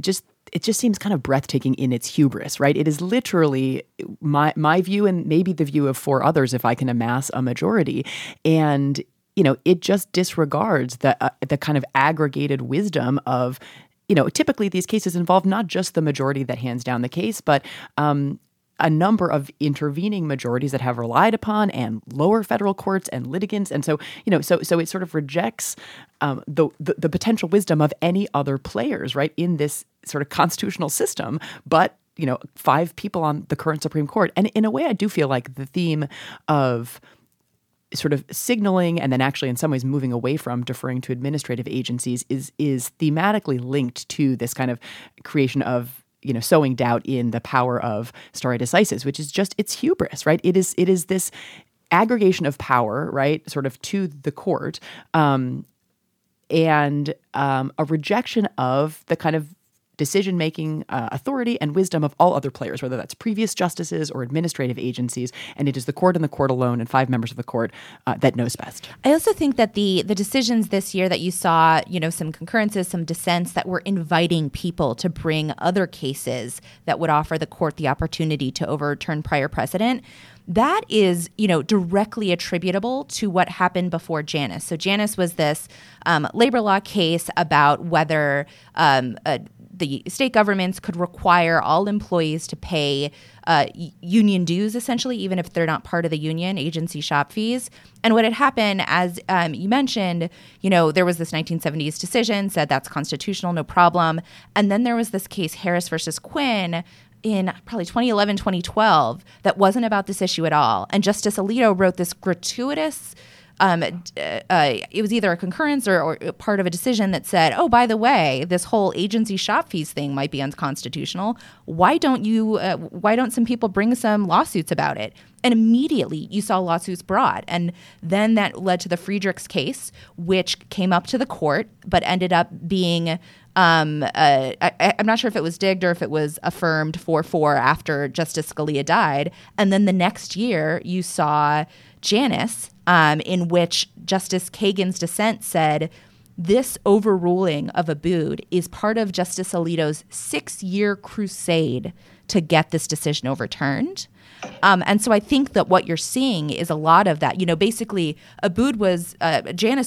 just it just seems kind of breathtaking in its hubris, right? It is literally my my view and maybe the view of four others if I can amass a majority. And you know, it just disregards the uh, the kind of aggregated wisdom of you know, typically these cases involve not just the majority that hands down the case, but um, a number of intervening majorities that have relied upon and lower federal courts and litigants. And so you know so so it sort of rejects um, the, the, the potential wisdom of any other players right in this sort of constitutional system but you know five people on the current supreme court. And in a way i do feel like the theme of sort of signaling and then actually in some ways moving away from deferring to administrative agencies is is thematically linked to this kind of creation of you know sowing doubt in the power of stare decisis which is just it's hubris right? It is it is this aggregation of power right sort of to the court um, and um, a rejection of the kind of decision making uh, authority and wisdom of all other players, whether that's previous justices or administrative agencies. And it is the court and the court alone and five members of the court uh, that knows best. I also think that the the decisions this year that you saw, you know, some concurrences, some dissents that were inviting people to bring other cases that would offer the court the opportunity to overturn prior precedent that is, you know, directly attributable to what happened before Janus. So Janus was this um, labor law case about whether um, a, the state governments could require all employees to pay uh, union dues, essentially, even if they're not part of the union, agency shop fees. And what had happened, as um, you mentioned, you know, there was this 1970s decision, said that's constitutional, no problem. And then there was this case, Harris versus Quinn, in probably 2011, 2012, that wasn't about this issue at all. And Justice Alito wrote this gratuitous um, uh, it was either a concurrence or, or, part of a decision that said, oh, by the way, this whole agency shop fees thing might be unconstitutional. Why don't you? Uh, why don't some people bring some lawsuits about it? And immediately you saw lawsuits brought. And then that led to the Friedrichs case, which came up to the court, but ended up being um, uh, I, am not sure if it was digged or if it was affirmed 4 4 after Justice Scalia died. And then the next year, you saw Janus, um, in which Justice Kagan's dissent said, this overruling of Abood is part of Justice Alito's six year crusade to get this decision overturned. Um, and so I think that what you're seeing is a lot of that. You know, basically, Abood was, uh,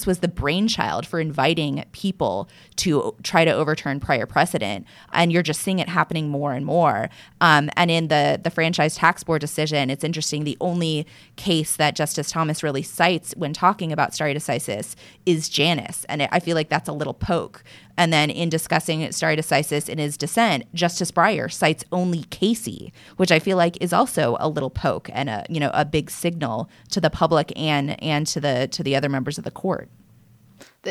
was the brainchild for inviting people to try to overturn prior precedent. And you're just seeing it happening more and more. Um, and in the, the franchise tax board decision, it's interesting. The only case that Justice Thomas really cites when talking about stare decisis is Janus. And it, I feel like that's a little poke and then in discussing stare decisis in his dissent, Justice Breyer cites only Casey, which I feel like is also a little poke and a you know a big signal to the public and and to the to the other members of the court.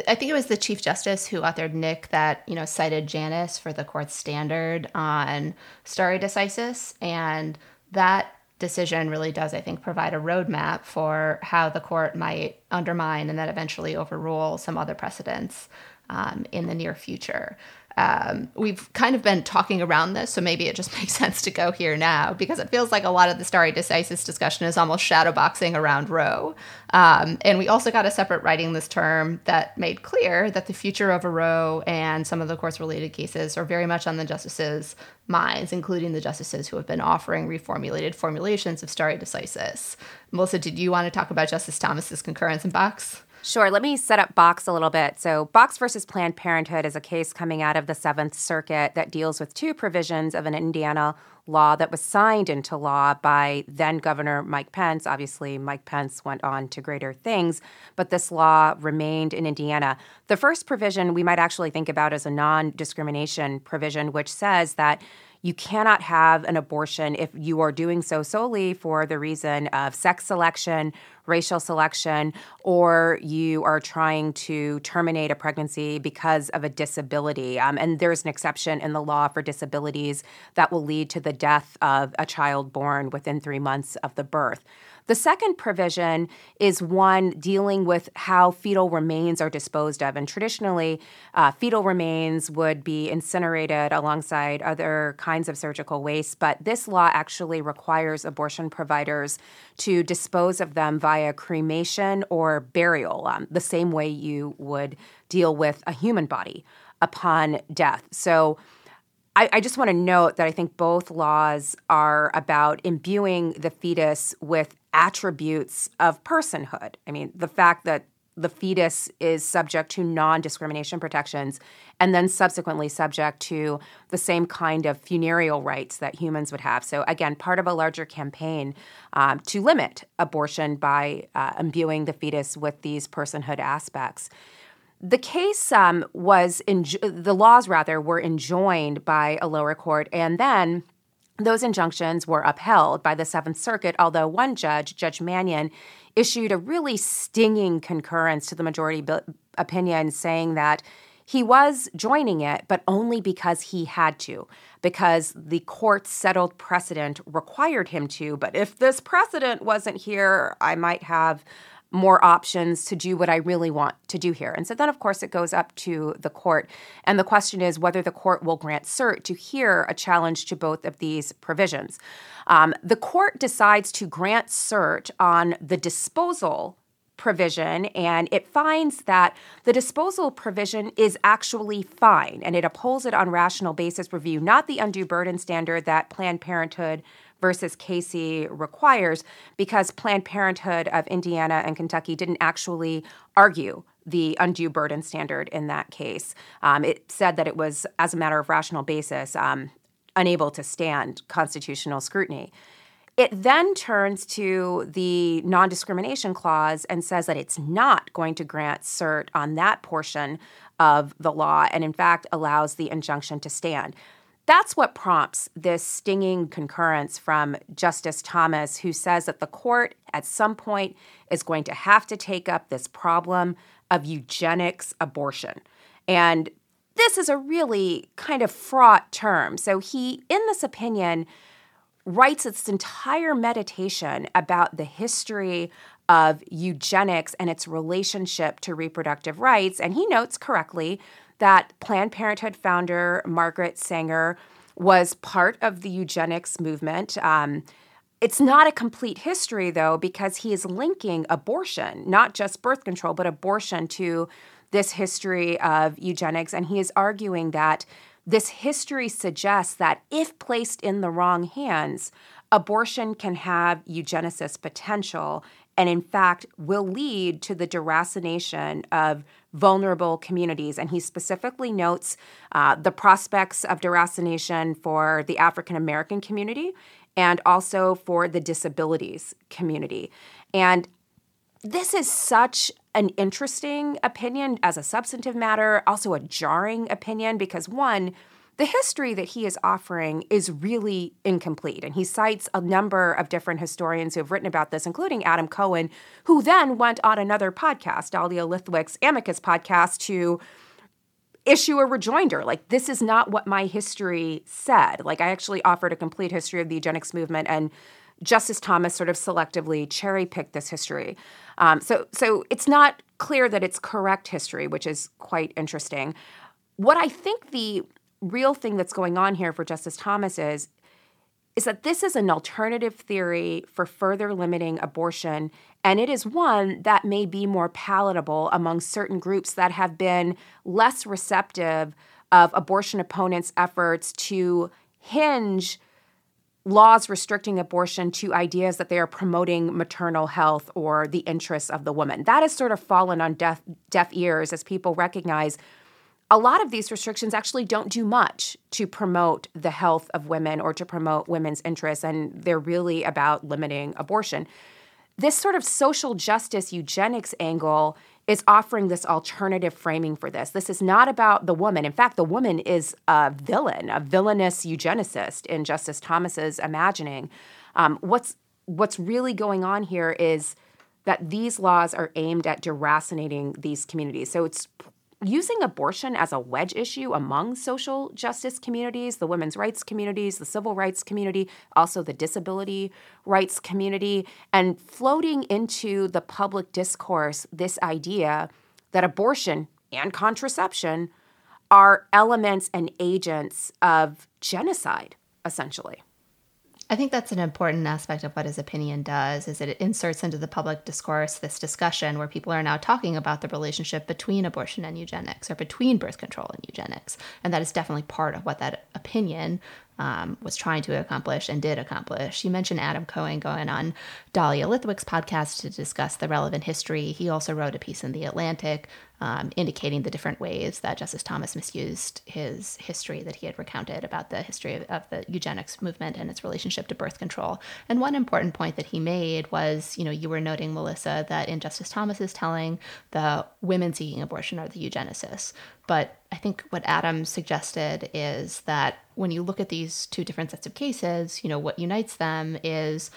I think it was the Chief Justice who authored Knick that, you know, cited Janus for the court's standard on stare decisis. And that decision really does, I think, provide a roadmap for how the court might undermine and then eventually overrule some other precedents um, in the near future. Um, we've kind of been talking around this, so maybe it just <laughs> makes sense to go here now because it feels like a lot of the stare decisis discussion is almost shadowboxing around Roe. Um, and we also got a separate writing this term that made clear that the future of a Roe and some of the course related cases are very much on the justices' minds, including the justices who have been offering reformulated formulations of stare decisis. Melissa, did you want to talk about Justice Thomas's concurrence in Box? Sure. Let me set up Box a little bit. So, Box versus Planned Parenthood is a case coming out of the Seventh Circuit that deals with two provisions of an Indiana law that was signed into law by then Governor Mike Pence. Obviously, Mike Pence went on to greater things, but this law remained in Indiana. The first provision we might actually think about as a non discrimination provision, which says that you cannot have an abortion if you are doing so solely for the reason of sex selection, racial selection, or you are trying to terminate a pregnancy because of a disability. Um, and there's an exception in the law for disabilities that will lead to the death of a child born within three months of the birth. The second provision is one dealing with how fetal remains are disposed of. And traditionally, uh, fetal remains would be incinerated alongside other kinds of surgical waste. But this law actually requires abortion providers to dispose of them via cremation or burial, um, the same way you would deal with a human body upon death. So, I, I, just want to note that I think both laws are about imbuing the fetus with attributes of personhood. I mean, the fact that the fetus is subject to non discrimination protections and then subsequently subject to the same kind of funereal rights that humans would have. So, again, part of a larger campaign um, to limit abortion by uh, imbuing the fetus with these personhood aspects. The case um, was, enjo- the laws rather, were enjoined by a lower court and then those injunctions were upheld by the Seventh Circuit, although one judge, Judge Manion, issued a really stinging concurrence to the majority opinion saying that he was joining it, but only because he had to, because the court's settled precedent required him to. But if this precedent wasn't here, I might have more options to do what I really want to do here. And so then, of course, it goes up to the court. And the question is whether the court will grant cert to hear a challenge to both of these provisions. Um, the court decides to grant cert on the disposal provision and it finds that the disposal provision is actually fine and it upholds it on rational basis review, not the undue burden standard that Planned Parenthood versus Casey requires because Planned Parenthood of Indiana and Kentucky didn't actually argue the undue burden standard in that case. Um, it said that it was, as a matter of rational basis, um, unable to stand constitutional scrutiny. It then turns to the non discrimination clause and says that it's not going to grant cert on that portion of the law and, in fact, allows the injunction to stand. That's what prompts this stinging concurrence from Justice Thomas, who says that the court at some point is going to have to take up this problem of eugenics abortion. And this is a really kind of fraught term. So he, in this opinion, writes its entire meditation about the history of eugenics and its relationship to reproductive rights. And he notes correctly that Planned Parenthood founder Margaret Sanger was part of the eugenics movement. Um, it's not a complete history, though, because he is linking abortion, not just birth control, but abortion to this history of eugenics. And he is arguing that this history suggests that if placed in the wrong hands, abortion can have eugenicist potential and, in fact, will lead to the deracination of vulnerable communities. And he specifically notes uh, the prospects of deracination for the African American community and also for the disabilities community. And this is such an interesting opinion as a substantive matter, also a jarring opinion, because one, the history that he is offering is really incomplete. And he cites a number of different historians who have written about this, including Adam Cohen, who then went on another podcast, Dahlia Lithwick's Amicus podcast, to issue a rejoinder like this is not what my history said like i actually offered a complete history of the eugenics movement and justice thomas sort of selectively cherry picked this history um, so so it's not clear that it's correct history which is quite interesting what i think the real thing that's going on here for justice thomas is is that this is an alternative theory for further limiting abortion, and it is one that may be more palatable among certain groups that have been less receptive of abortion opponents' efforts to hinge laws restricting abortion to ideas that they are promoting maternal health or the interests of the woman. That has sort of fallen on deaf, deaf ears as people recognize a lot of these restrictions actually don't do much to promote the health of women or to promote women's interests, and they're really about limiting abortion. This sort of social justice eugenics angle is offering this alternative framing for this. This is not about the woman. In fact, the woman is a villain, a villainous eugenicist in Justice Thomas's imagining. Um, what's what's really going on here is that these laws are aimed at deracinating these communities. So it's using abortion as a wedge issue among social justice communities, the women's rights communities, the civil rights community, also the disability rights community, and floating into the public discourse this idea that abortion and contraception are elements and agents of genocide, essentially. I think that's an important aspect of what his opinion does is it inserts into the public discourse this discussion where people are now talking about the relationship between abortion and eugenics or between birth control and eugenics. And that is definitely part of what that opinion um, was trying to accomplish and did accomplish. You mentioned Adam Cohen going on Dahlia Lithwick's podcast to discuss the relevant history. He also wrote a piece in The Atlantic um, indicating the different ways that Justice Thomas misused his history that he had recounted about the history of, of, the eugenics movement and its relationship to birth control. And one important point that he made was, you know, you were noting, Melissa, that in Justice Thomas's telling, the women seeking abortion are the eugenicists. But I think what Adam suggested is that when you look at these two different sets of cases, you know, what unites them is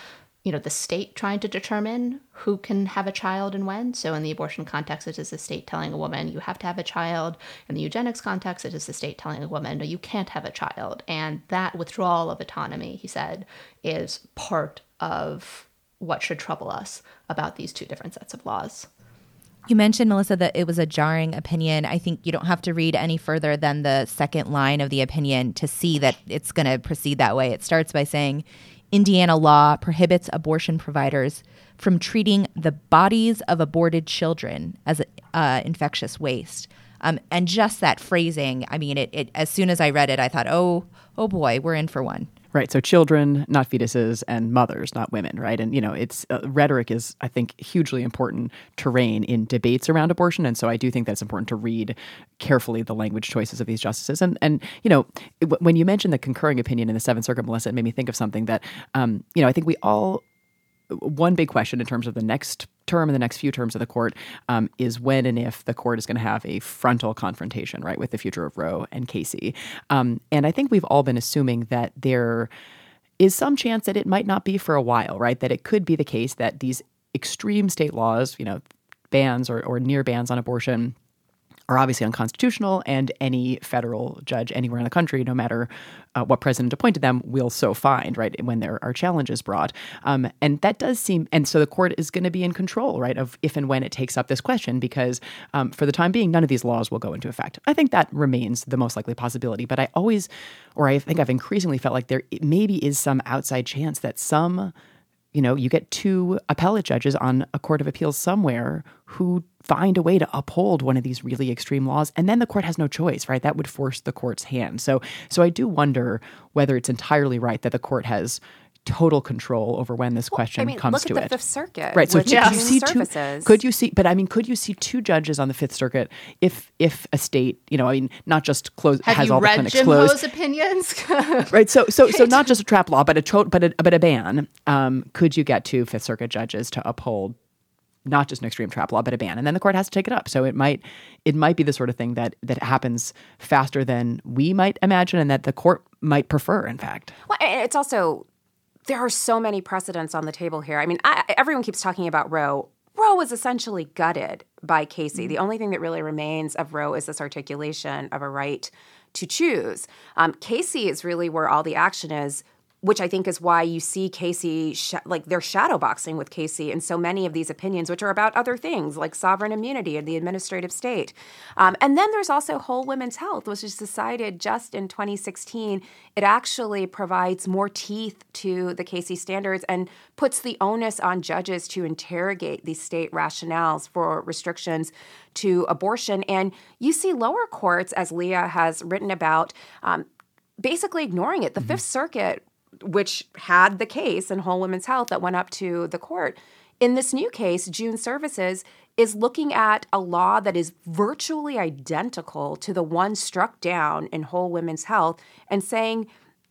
you know the state trying to determine who can have a child and when so in the abortion context it is the state telling a woman you have to have a child in the eugenics context it is the state telling a woman no you can't have a child and that withdrawal of autonomy he said is part of what should trouble us about these two different sets of laws you mentioned, Melissa, that it was a jarring opinion. I think you don't have to read any further than the second line of the opinion to see that it's going to proceed that way. It starts by saying Indiana law prohibits abortion providers from treating the bodies of aborted children as uh, infectious waste. Um, and just that phrasing, I mean, it, it, as soon as I read it, I thought, oh, oh boy, we're in for one. Right. So children, not fetuses, and mothers, not women. Right. And you know, it's uh, rhetoric is, I think, hugely important terrain in debates around abortion. And so I do think that it's important to read carefully the language choices of these justices. And and you know, when you mentioned the concurring opinion in the Seventh Circuit, Melissa, it made me think of something that, um, you know, I think we all one big question in terms of the next term and the next few terms of the court um, is when and if the court is going to have a frontal confrontation, right, with the future of Roe and Casey. Um, and I think we've all been assuming that there is some chance that it might not be for a while, right? That it could be the case that these extreme state laws, you know, bans or, or near bans on abortion are obviously unconstitutional, and any federal judge anywhere in the country, no matter uh, what president appointed them, will so find, right, when there are challenges brought. Um, and that does seem, and so the court is going to be in control, right, of if and when it takes up this question, because um, for the time being, none of these laws will go into effect. I think that remains the most likely possibility, but I always, or I think I've increasingly felt like there maybe is some outside chance that some you know, you get two appellate judges on a court of appeals somewhere who find a way to uphold one of these really extreme laws and then the court has no choice right that would force the court's hand so so i do wonder whether it's entirely right that the court has total control over when this question I mean, comes look to at the it. Fifth Circuit, right? So could you see two? Could you see? But I mean, could you see two judges on the Fifth Circuit if if a state, you know, I mean, not just close Have has you all read the clinics Jim closed, Ho's opinions? <laughs> right? So so so not just a trap law, but a tro- but a but a ban. Um, could you get two Fifth Circuit judges to uphold not just an extreme trap law, but a ban, and then the court has to take it up. So it might it might be the sort of thing that that happens faster than we might imagine, and that the court might prefer. In fact, well, it's also there are so many precedents on the table here. I mean, I, everyone keeps talking about Roe. Roe was essentially gutted by Casey. Mm-hmm. The only thing that really remains of Roe is this articulation of a right to choose. Um, Casey is really where all the action is which I think is why you see Casey, sh- like they're shadowboxing with Casey in so many of these opinions, which are about other things like sovereign immunity and the administrative state. Um, and then there's also Whole Women's Health, which was decided just in 2016. It actually provides more teeth to the Casey standards and puts the onus on judges to interrogate these state rationales for restrictions to abortion. And you see lower courts, as Leah has written about, um, basically ignoring it. The mm-hmm. Fifth Circuit which had the case in Whole Women's Health that went up to the court. In this new case, June Services is looking at a law that is virtually identical to the one struck down in Whole Women's Health and saying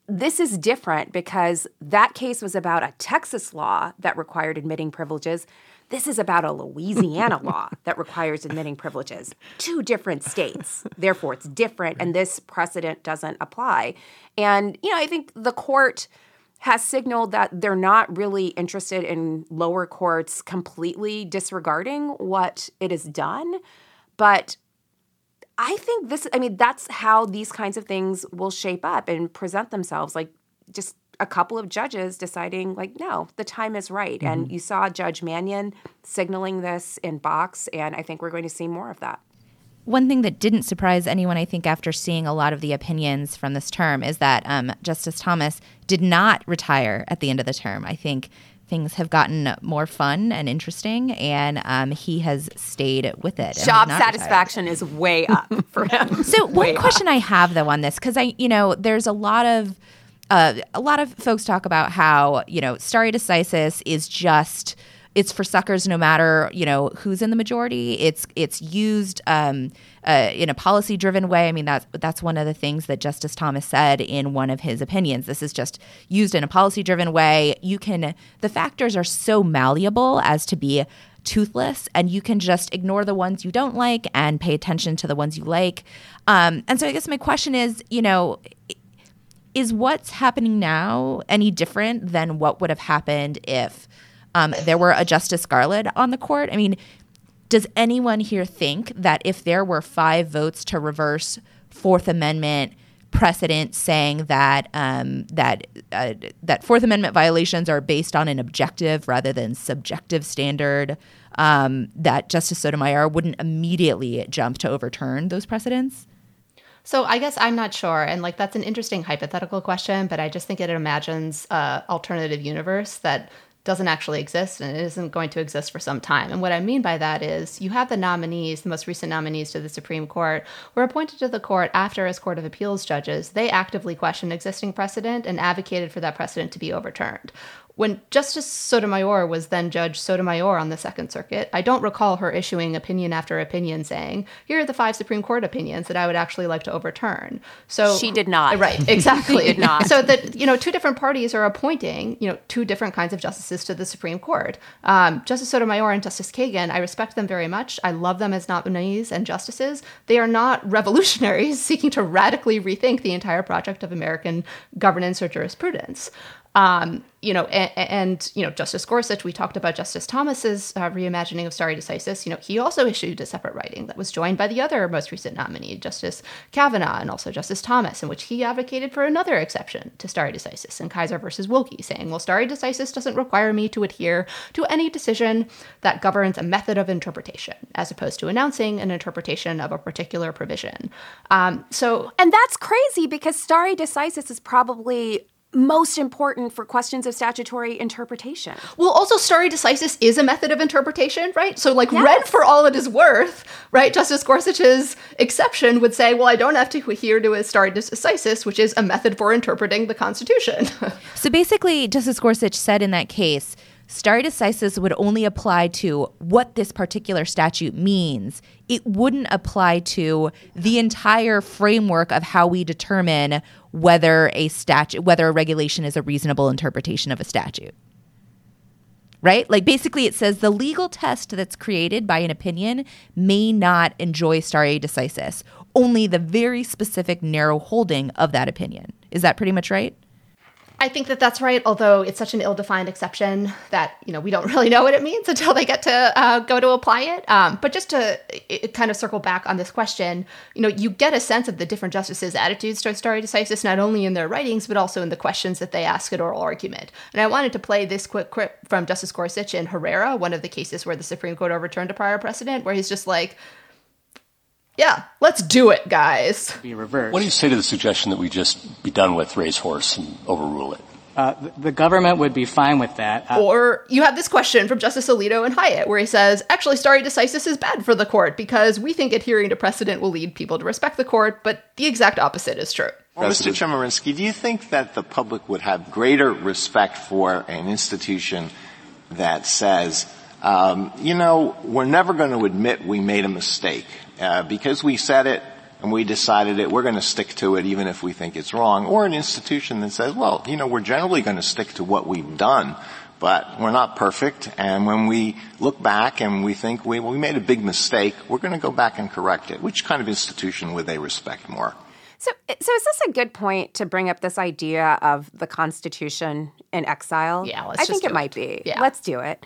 this is different because that case was about a Texas law that required admitting privileges. This is about a Louisiana law that requires admitting privileges. Two different states. Therefore, it's different, and this precedent doesn't apply. And, you know, I think the court has signaled that they're not really interested in lower courts completely disregarding what it has done. But I think this, I mean, that's how these kinds of things will shape up and present themselves. Like, just a couple of judges deciding, like, no, the time is right. Mm-hmm. And you saw Judge Manion signaling this in Box, and I think we're going to see more of that. One thing that didn't surprise anyone, I think, after seeing a lot of the opinions from this term, is that um, Justice Thomas did not retire at the end of the term. I think things have gotten more fun and interesting, and um, he has stayed with it. Job satisfaction retired. is way up for him. so, <laughs> one question up. I have though on this, because I, you know, there's a lot of uh, a lot of folks talk about how you know stare decisis is just it's for suckers no matter you know who's in the majority. It's it's used um, uh, in a policy driven way. I mean that's that's one of the things that Justice Thomas said in one of his opinions. This is just used in a policy driven way. You can the factors are so malleable as to be toothless and you can just ignore the ones you don't like and pay attention to the ones you like. Um, and so I guess my question is, you know, is what's happening now any different than what would have happened if um, there were a Justice Scalia on the court? I mean, does anyone here think that if there were five votes to reverse Fourth Amendment precedent saying that um, that uh, that Fourth Amendment violations are based on an objective rather than subjective standard, um, that Justice Sotomayor wouldn't immediately jump to overturn those precedents? So I guess I'm not sure, and like that's an interesting hypothetical question, but I just think it imagines a alternative universe that doesn't actually exist and it isn't going to exist for some time. And what I mean by that is you have the nominees, the most recent nominees to the Supreme Court, were appointed to the court after, as Court of Appeals judges, they actively questioned existing precedent and advocated for that precedent to be overturned. When Justice Sotomayor was then Judge Sotomayor on the Second Circuit, I don't recall her issuing opinion after opinion saying, "Here are the five Supreme Court opinions that I would actually like to overturn." So she did not. Right, <laughs> exactly. did not. So that you know, two different parties are appointing you know two different kinds of justices to the Supreme Court. Um, Justice Sotomayor and Justice Kagan, I respect them very much. I love them as nominees and justices. They are not <laughs> revolutionaries seeking to radically rethink the entire project of American governance or jurisprudence. Um, you know, and, and, you know, Justice Gorsuch, we talked about Justice Thomas's uh, reimagining of stare decisis. You know, he also issued a separate writing that was joined by the other most recent nominee, Justice Kavanaugh, and also Justice Thomas, in which he advocated for another exception to stare decisis in Kisor versus Wilkie, saying, well, stare decisis doesn't require me to adhere to any decision that governs a method of interpretation, as opposed to announcing an interpretation of a particular provision. Um, so, and that's crazy because stare decisis is probably most important for questions of statutory interpretation. Well, also stare decisis is a method of interpretation, right? So, like, yes. read for all it is worth, right? Justice Gorsuch's exception would say, well, I don't have to adhere to a stare decisis, which is a method for interpreting the Constitution. <laughs> so, basically, Justice Gorsuch said in that case, stare decisis would only apply to what this particular statute means. It wouldn't apply to the entire framework of how we determine whether a statute whether a regulation is a reasonable interpretation of a statute. right? Like basically it says the legal test that's created by an opinion may not enjoy stare decisis, only the very specific narrow holding of that opinion. Is that pretty much right? I think that that's right, although it's such an ill-defined exception that you know we don't <laughs> really know what it means until they get to uh, go to apply it. Um, but just to it, kind of circle back on this question, you know, you get a sense of the different justices' attitudes towards stare decisis not only in their writings but also in the questions that they ask at oral argument. And I wanted to play this quick clip from Justice Gorsuch in Herrera, one of the cases where the Supreme Court overturned a prior precedent, where he's just like. Yeah, let's do it, guys. Be reversed. What do you say to the suggestion that we just be done with Race Horse and overrule it? Uh, the, the government would be fine with that. Uh, or you have this question from Justice Alito and Hyatt, where he says, actually, stare decisis is bad for the court because we think adhering to precedent will lead people to respect the court, but the exact opposite is true. Well, Mr. Chemerinsky, do you think that the public would have greater respect for an institution that says, um, you know, we're never going to admit we made a mistake uh, because we said it and we decided it, we're going to stick to it even if we think it's wrong, or an institution that says, well, you know, we're generally going to stick to what we've done, but we're not perfect, and when we look back and we think we, well, we made a big mistake, we're going to go back and correct it. Which kind of institution would they respect more? So, so is this a good point to bring up this idea of the Constitution in exile? Yeah, I think it, it might be. Yeah. Let's do it.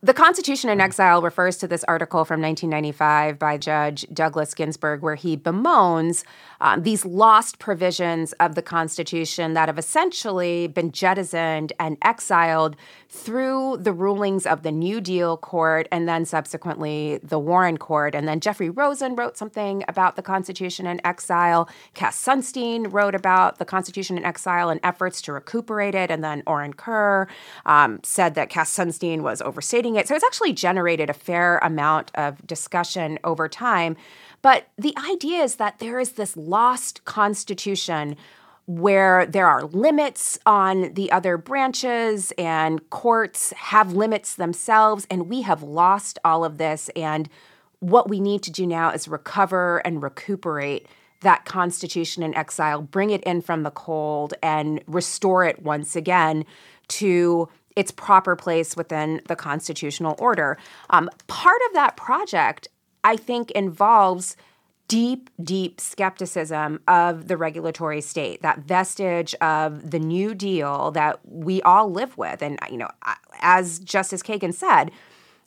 The Constitution in Exile refers to this article from 1995 by Judge Douglas Ginsburg, where he bemoans um, these lost provisions of the Constitution that have essentially been jettisoned and exiled through the rulings of the New Deal Court and then subsequently the Warren Court. And then Jeffrey Rosen wrote something about the Constitution in exile. Cass Sunstein wrote about the Constitution in exile and efforts to recuperate it. And then Orin Kerr um, said that Cass Sunstein was overstating it. So it's actually generated a fair amount of discussion over time. But the idea is that there is this lost constitution where there are limits on the other branches and courts have limits themselves, and we have lost all of this. And what we need to do now is recover and recuperate that constitution in exile, bring it in from the cold, and restore it once again to its proper place within the constitutional order. Um, part of that project, I think, involves deep, deep skepticism of the regulatory state, that vestige of the New Deal that we all live with. And, you know, as Justice Kagan said,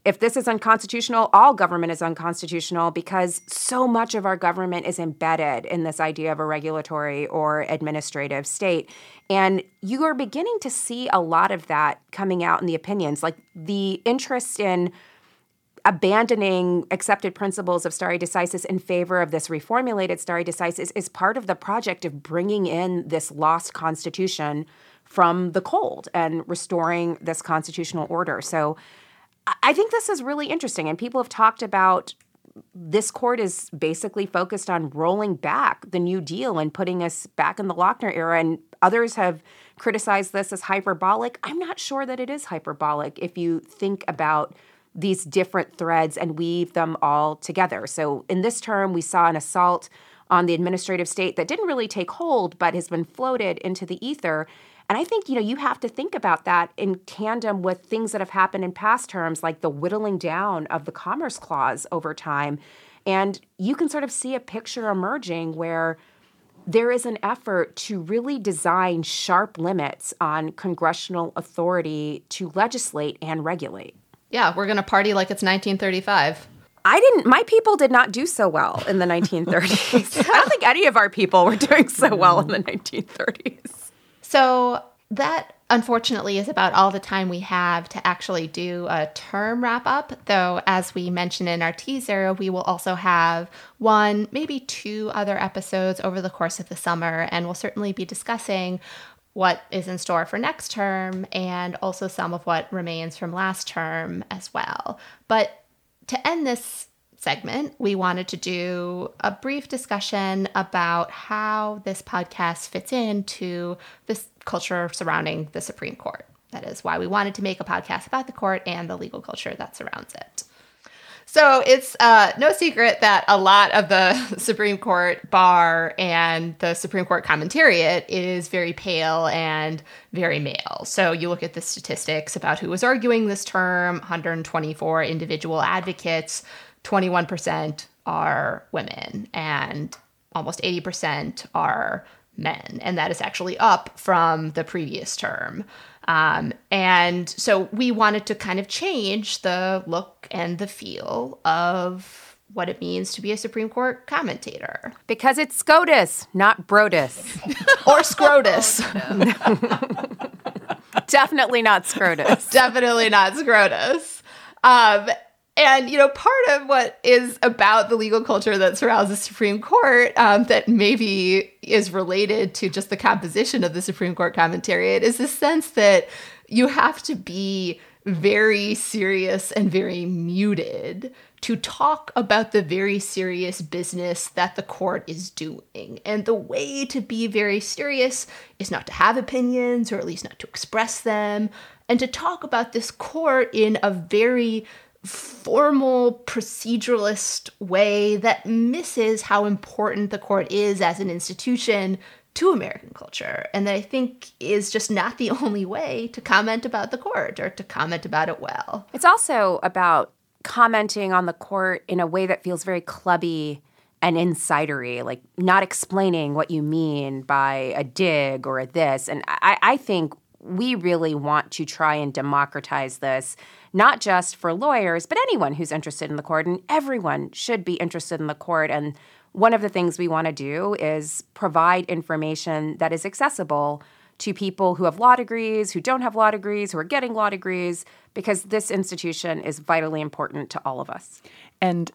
if this is unconstitutional, all government is unconstitutional because so much of our government is embedded in this idea of a regulatory or administrative state. And you are beginning to see a lot of that coming out in the opinions, like the interest in abandoning accepted principles of stare decisis in favor of this reformulated stare decisis is part of the project of bringing in this lost constitution from the cold and restoring this constitutional order. So I think this is really interesting. And people have talked about this court is basically focused on rolling back the New Deal and putting us back in the Lochner era. And others have criticized this as hyperbolic. I'm not sure that it is hyperbolic if you think about these different threads and weave them all together. So in this term, we saw an assault on the administrative state that didn't really take hold, but has been floated into the ether. And I think, you know, you have to think about that in tandem with things that have happened in past terms, like the whittling down of the Commerce Clause over time. And you can sort of see a picture emerging where there is an effort to really design sharp limits on congressional authority to legislate and regulate. Yeah, we're going to party like it's 1935. I didn't, my people did not do so well in the 1930s. <laughs> I don't think any of our people were doing so well in the 1930s. So that unfortunately is about all the time we have to actually do a term wrap up. Though, as we mentioned in our teaser, we will also have one, maybe two other episodes over the course of the summer, and we'll certainly be discussing what is in store for next term and also some of what remains from last term as well. But to end this segment, we wanted to do a brief discussion about how this podcast fits into this culture surrounding the Supreme Court. That is why we wanted to make a podcast about the court and the legal culture that surrounds it. So it's uh, no secret that a lot of the <laughs> Supreme Court bar and the Supreme Court commentariat is very pale and very male. So you look at the statistics about who was arguing this term 124 individual advocates, 21% are women, and almost 80% are men. And that is actually up from the previous term. Um, and so we wanted to kind of change the look and the feel of what it means to be a Supreme Court commentator. Because it's SCOTUS, not BROTUS. <laughs> or SCROTUS. <laughs> <laughs> Definitely not SCROTUS. Definitely not SCROTUS. Um, and, you know, part of what is about the legal culture that surrounds the Supreme Court um, that maybe is related to just the composition of the Supreme Court commentariat is the sense that you have to be very serious and very muted to talk about the very serious business that the court is doing. And the way to be very serious is not to have opinions, or at least not to express them, and to talk about this court in a very formal proceduralist way that misses how important the court is as an institution to American culture, and that I think is just not the <laughs> only way to comment about the court or to comment about it well. It's also about commenting on the court in a way that feels very clubby and insidery, like not explaining what you mean by a dig or a this. And I, I think we really want to try and democratize this not just for lawyers, but anyone who's interested in the court. And everyone should be interested in the court. And one of the things we want to do is provide information that is accessible to people who have law degrees, who don't have law degrees, who are getting law degrees, because this institution is vitally important to all of us. And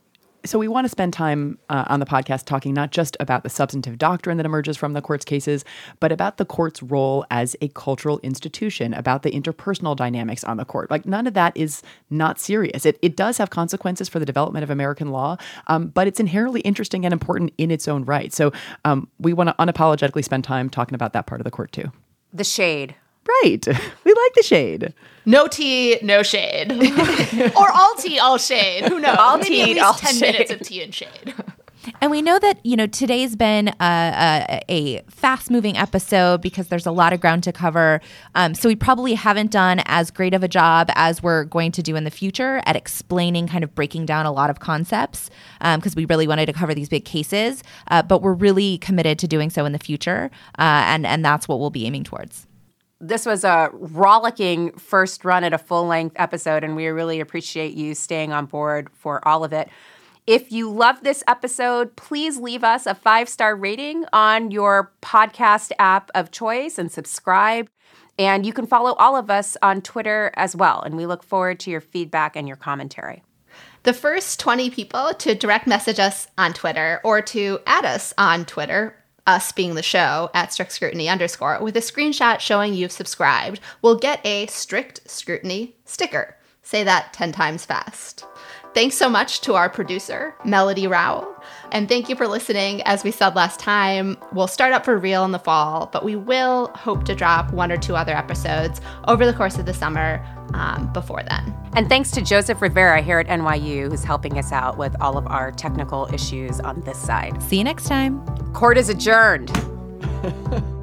so we want to spend time uh, on the podcast talking not just about the substantive doctrine that emerges from the court's cases, but about the court's role as a cultural institution, about the interpersonal dynamics on the court. Like none of that is not serious. It, it does have consequences for the development of American law, um, but it's inherently interesting and important in its own right. So um, we want to unapologetically spend time talking about that part of the court too. The shade. Right. <laughs> We like the shade. No tea, no shade. <laughs> or all tea, all shade. Who knows? All Maybe tea, at least all 10 shade. minutes of tea and shade. And we know that, you know, today's been a, a, a fast moving episode because there's a lot of ground to cover. Um, so we probably haven't done as great of a job as we're going to do in the future at explaining, kind of breaking down a lot of concepts because we really wanted to cover these big cases. Uh, but we're really committed to doing so in the future. Uh, and, and that's what we'll be aiming towards. This was a rollicking first run at a full length episode, and we really appreciate you staying on board for all of it. If you love this episode, please leave us a five star rating on your podcast app of choice and subscribe. And you can follow all of us on Twitter as well. And we look forward to your feedback and your commentary. The first 20 people to direct message us on Twitter or to add us on Twitter, us being the show at strict scrutiny underscore, with a screenshot showing you've subscribed, will get a strict scrutiny sticker. Say that 10 times fast. Thanks so much to our producer, Melody Rowell. And thank you for listening. As we said last time, we'll start up for real in the fall, but we will hope to drop one or two other episodes over the course of the summer um, before then. And thanks to Joseph Rivera here at NYU, who's helping us out with all of our technical issues on this side. See you next time. Court is adjourned. <laughs>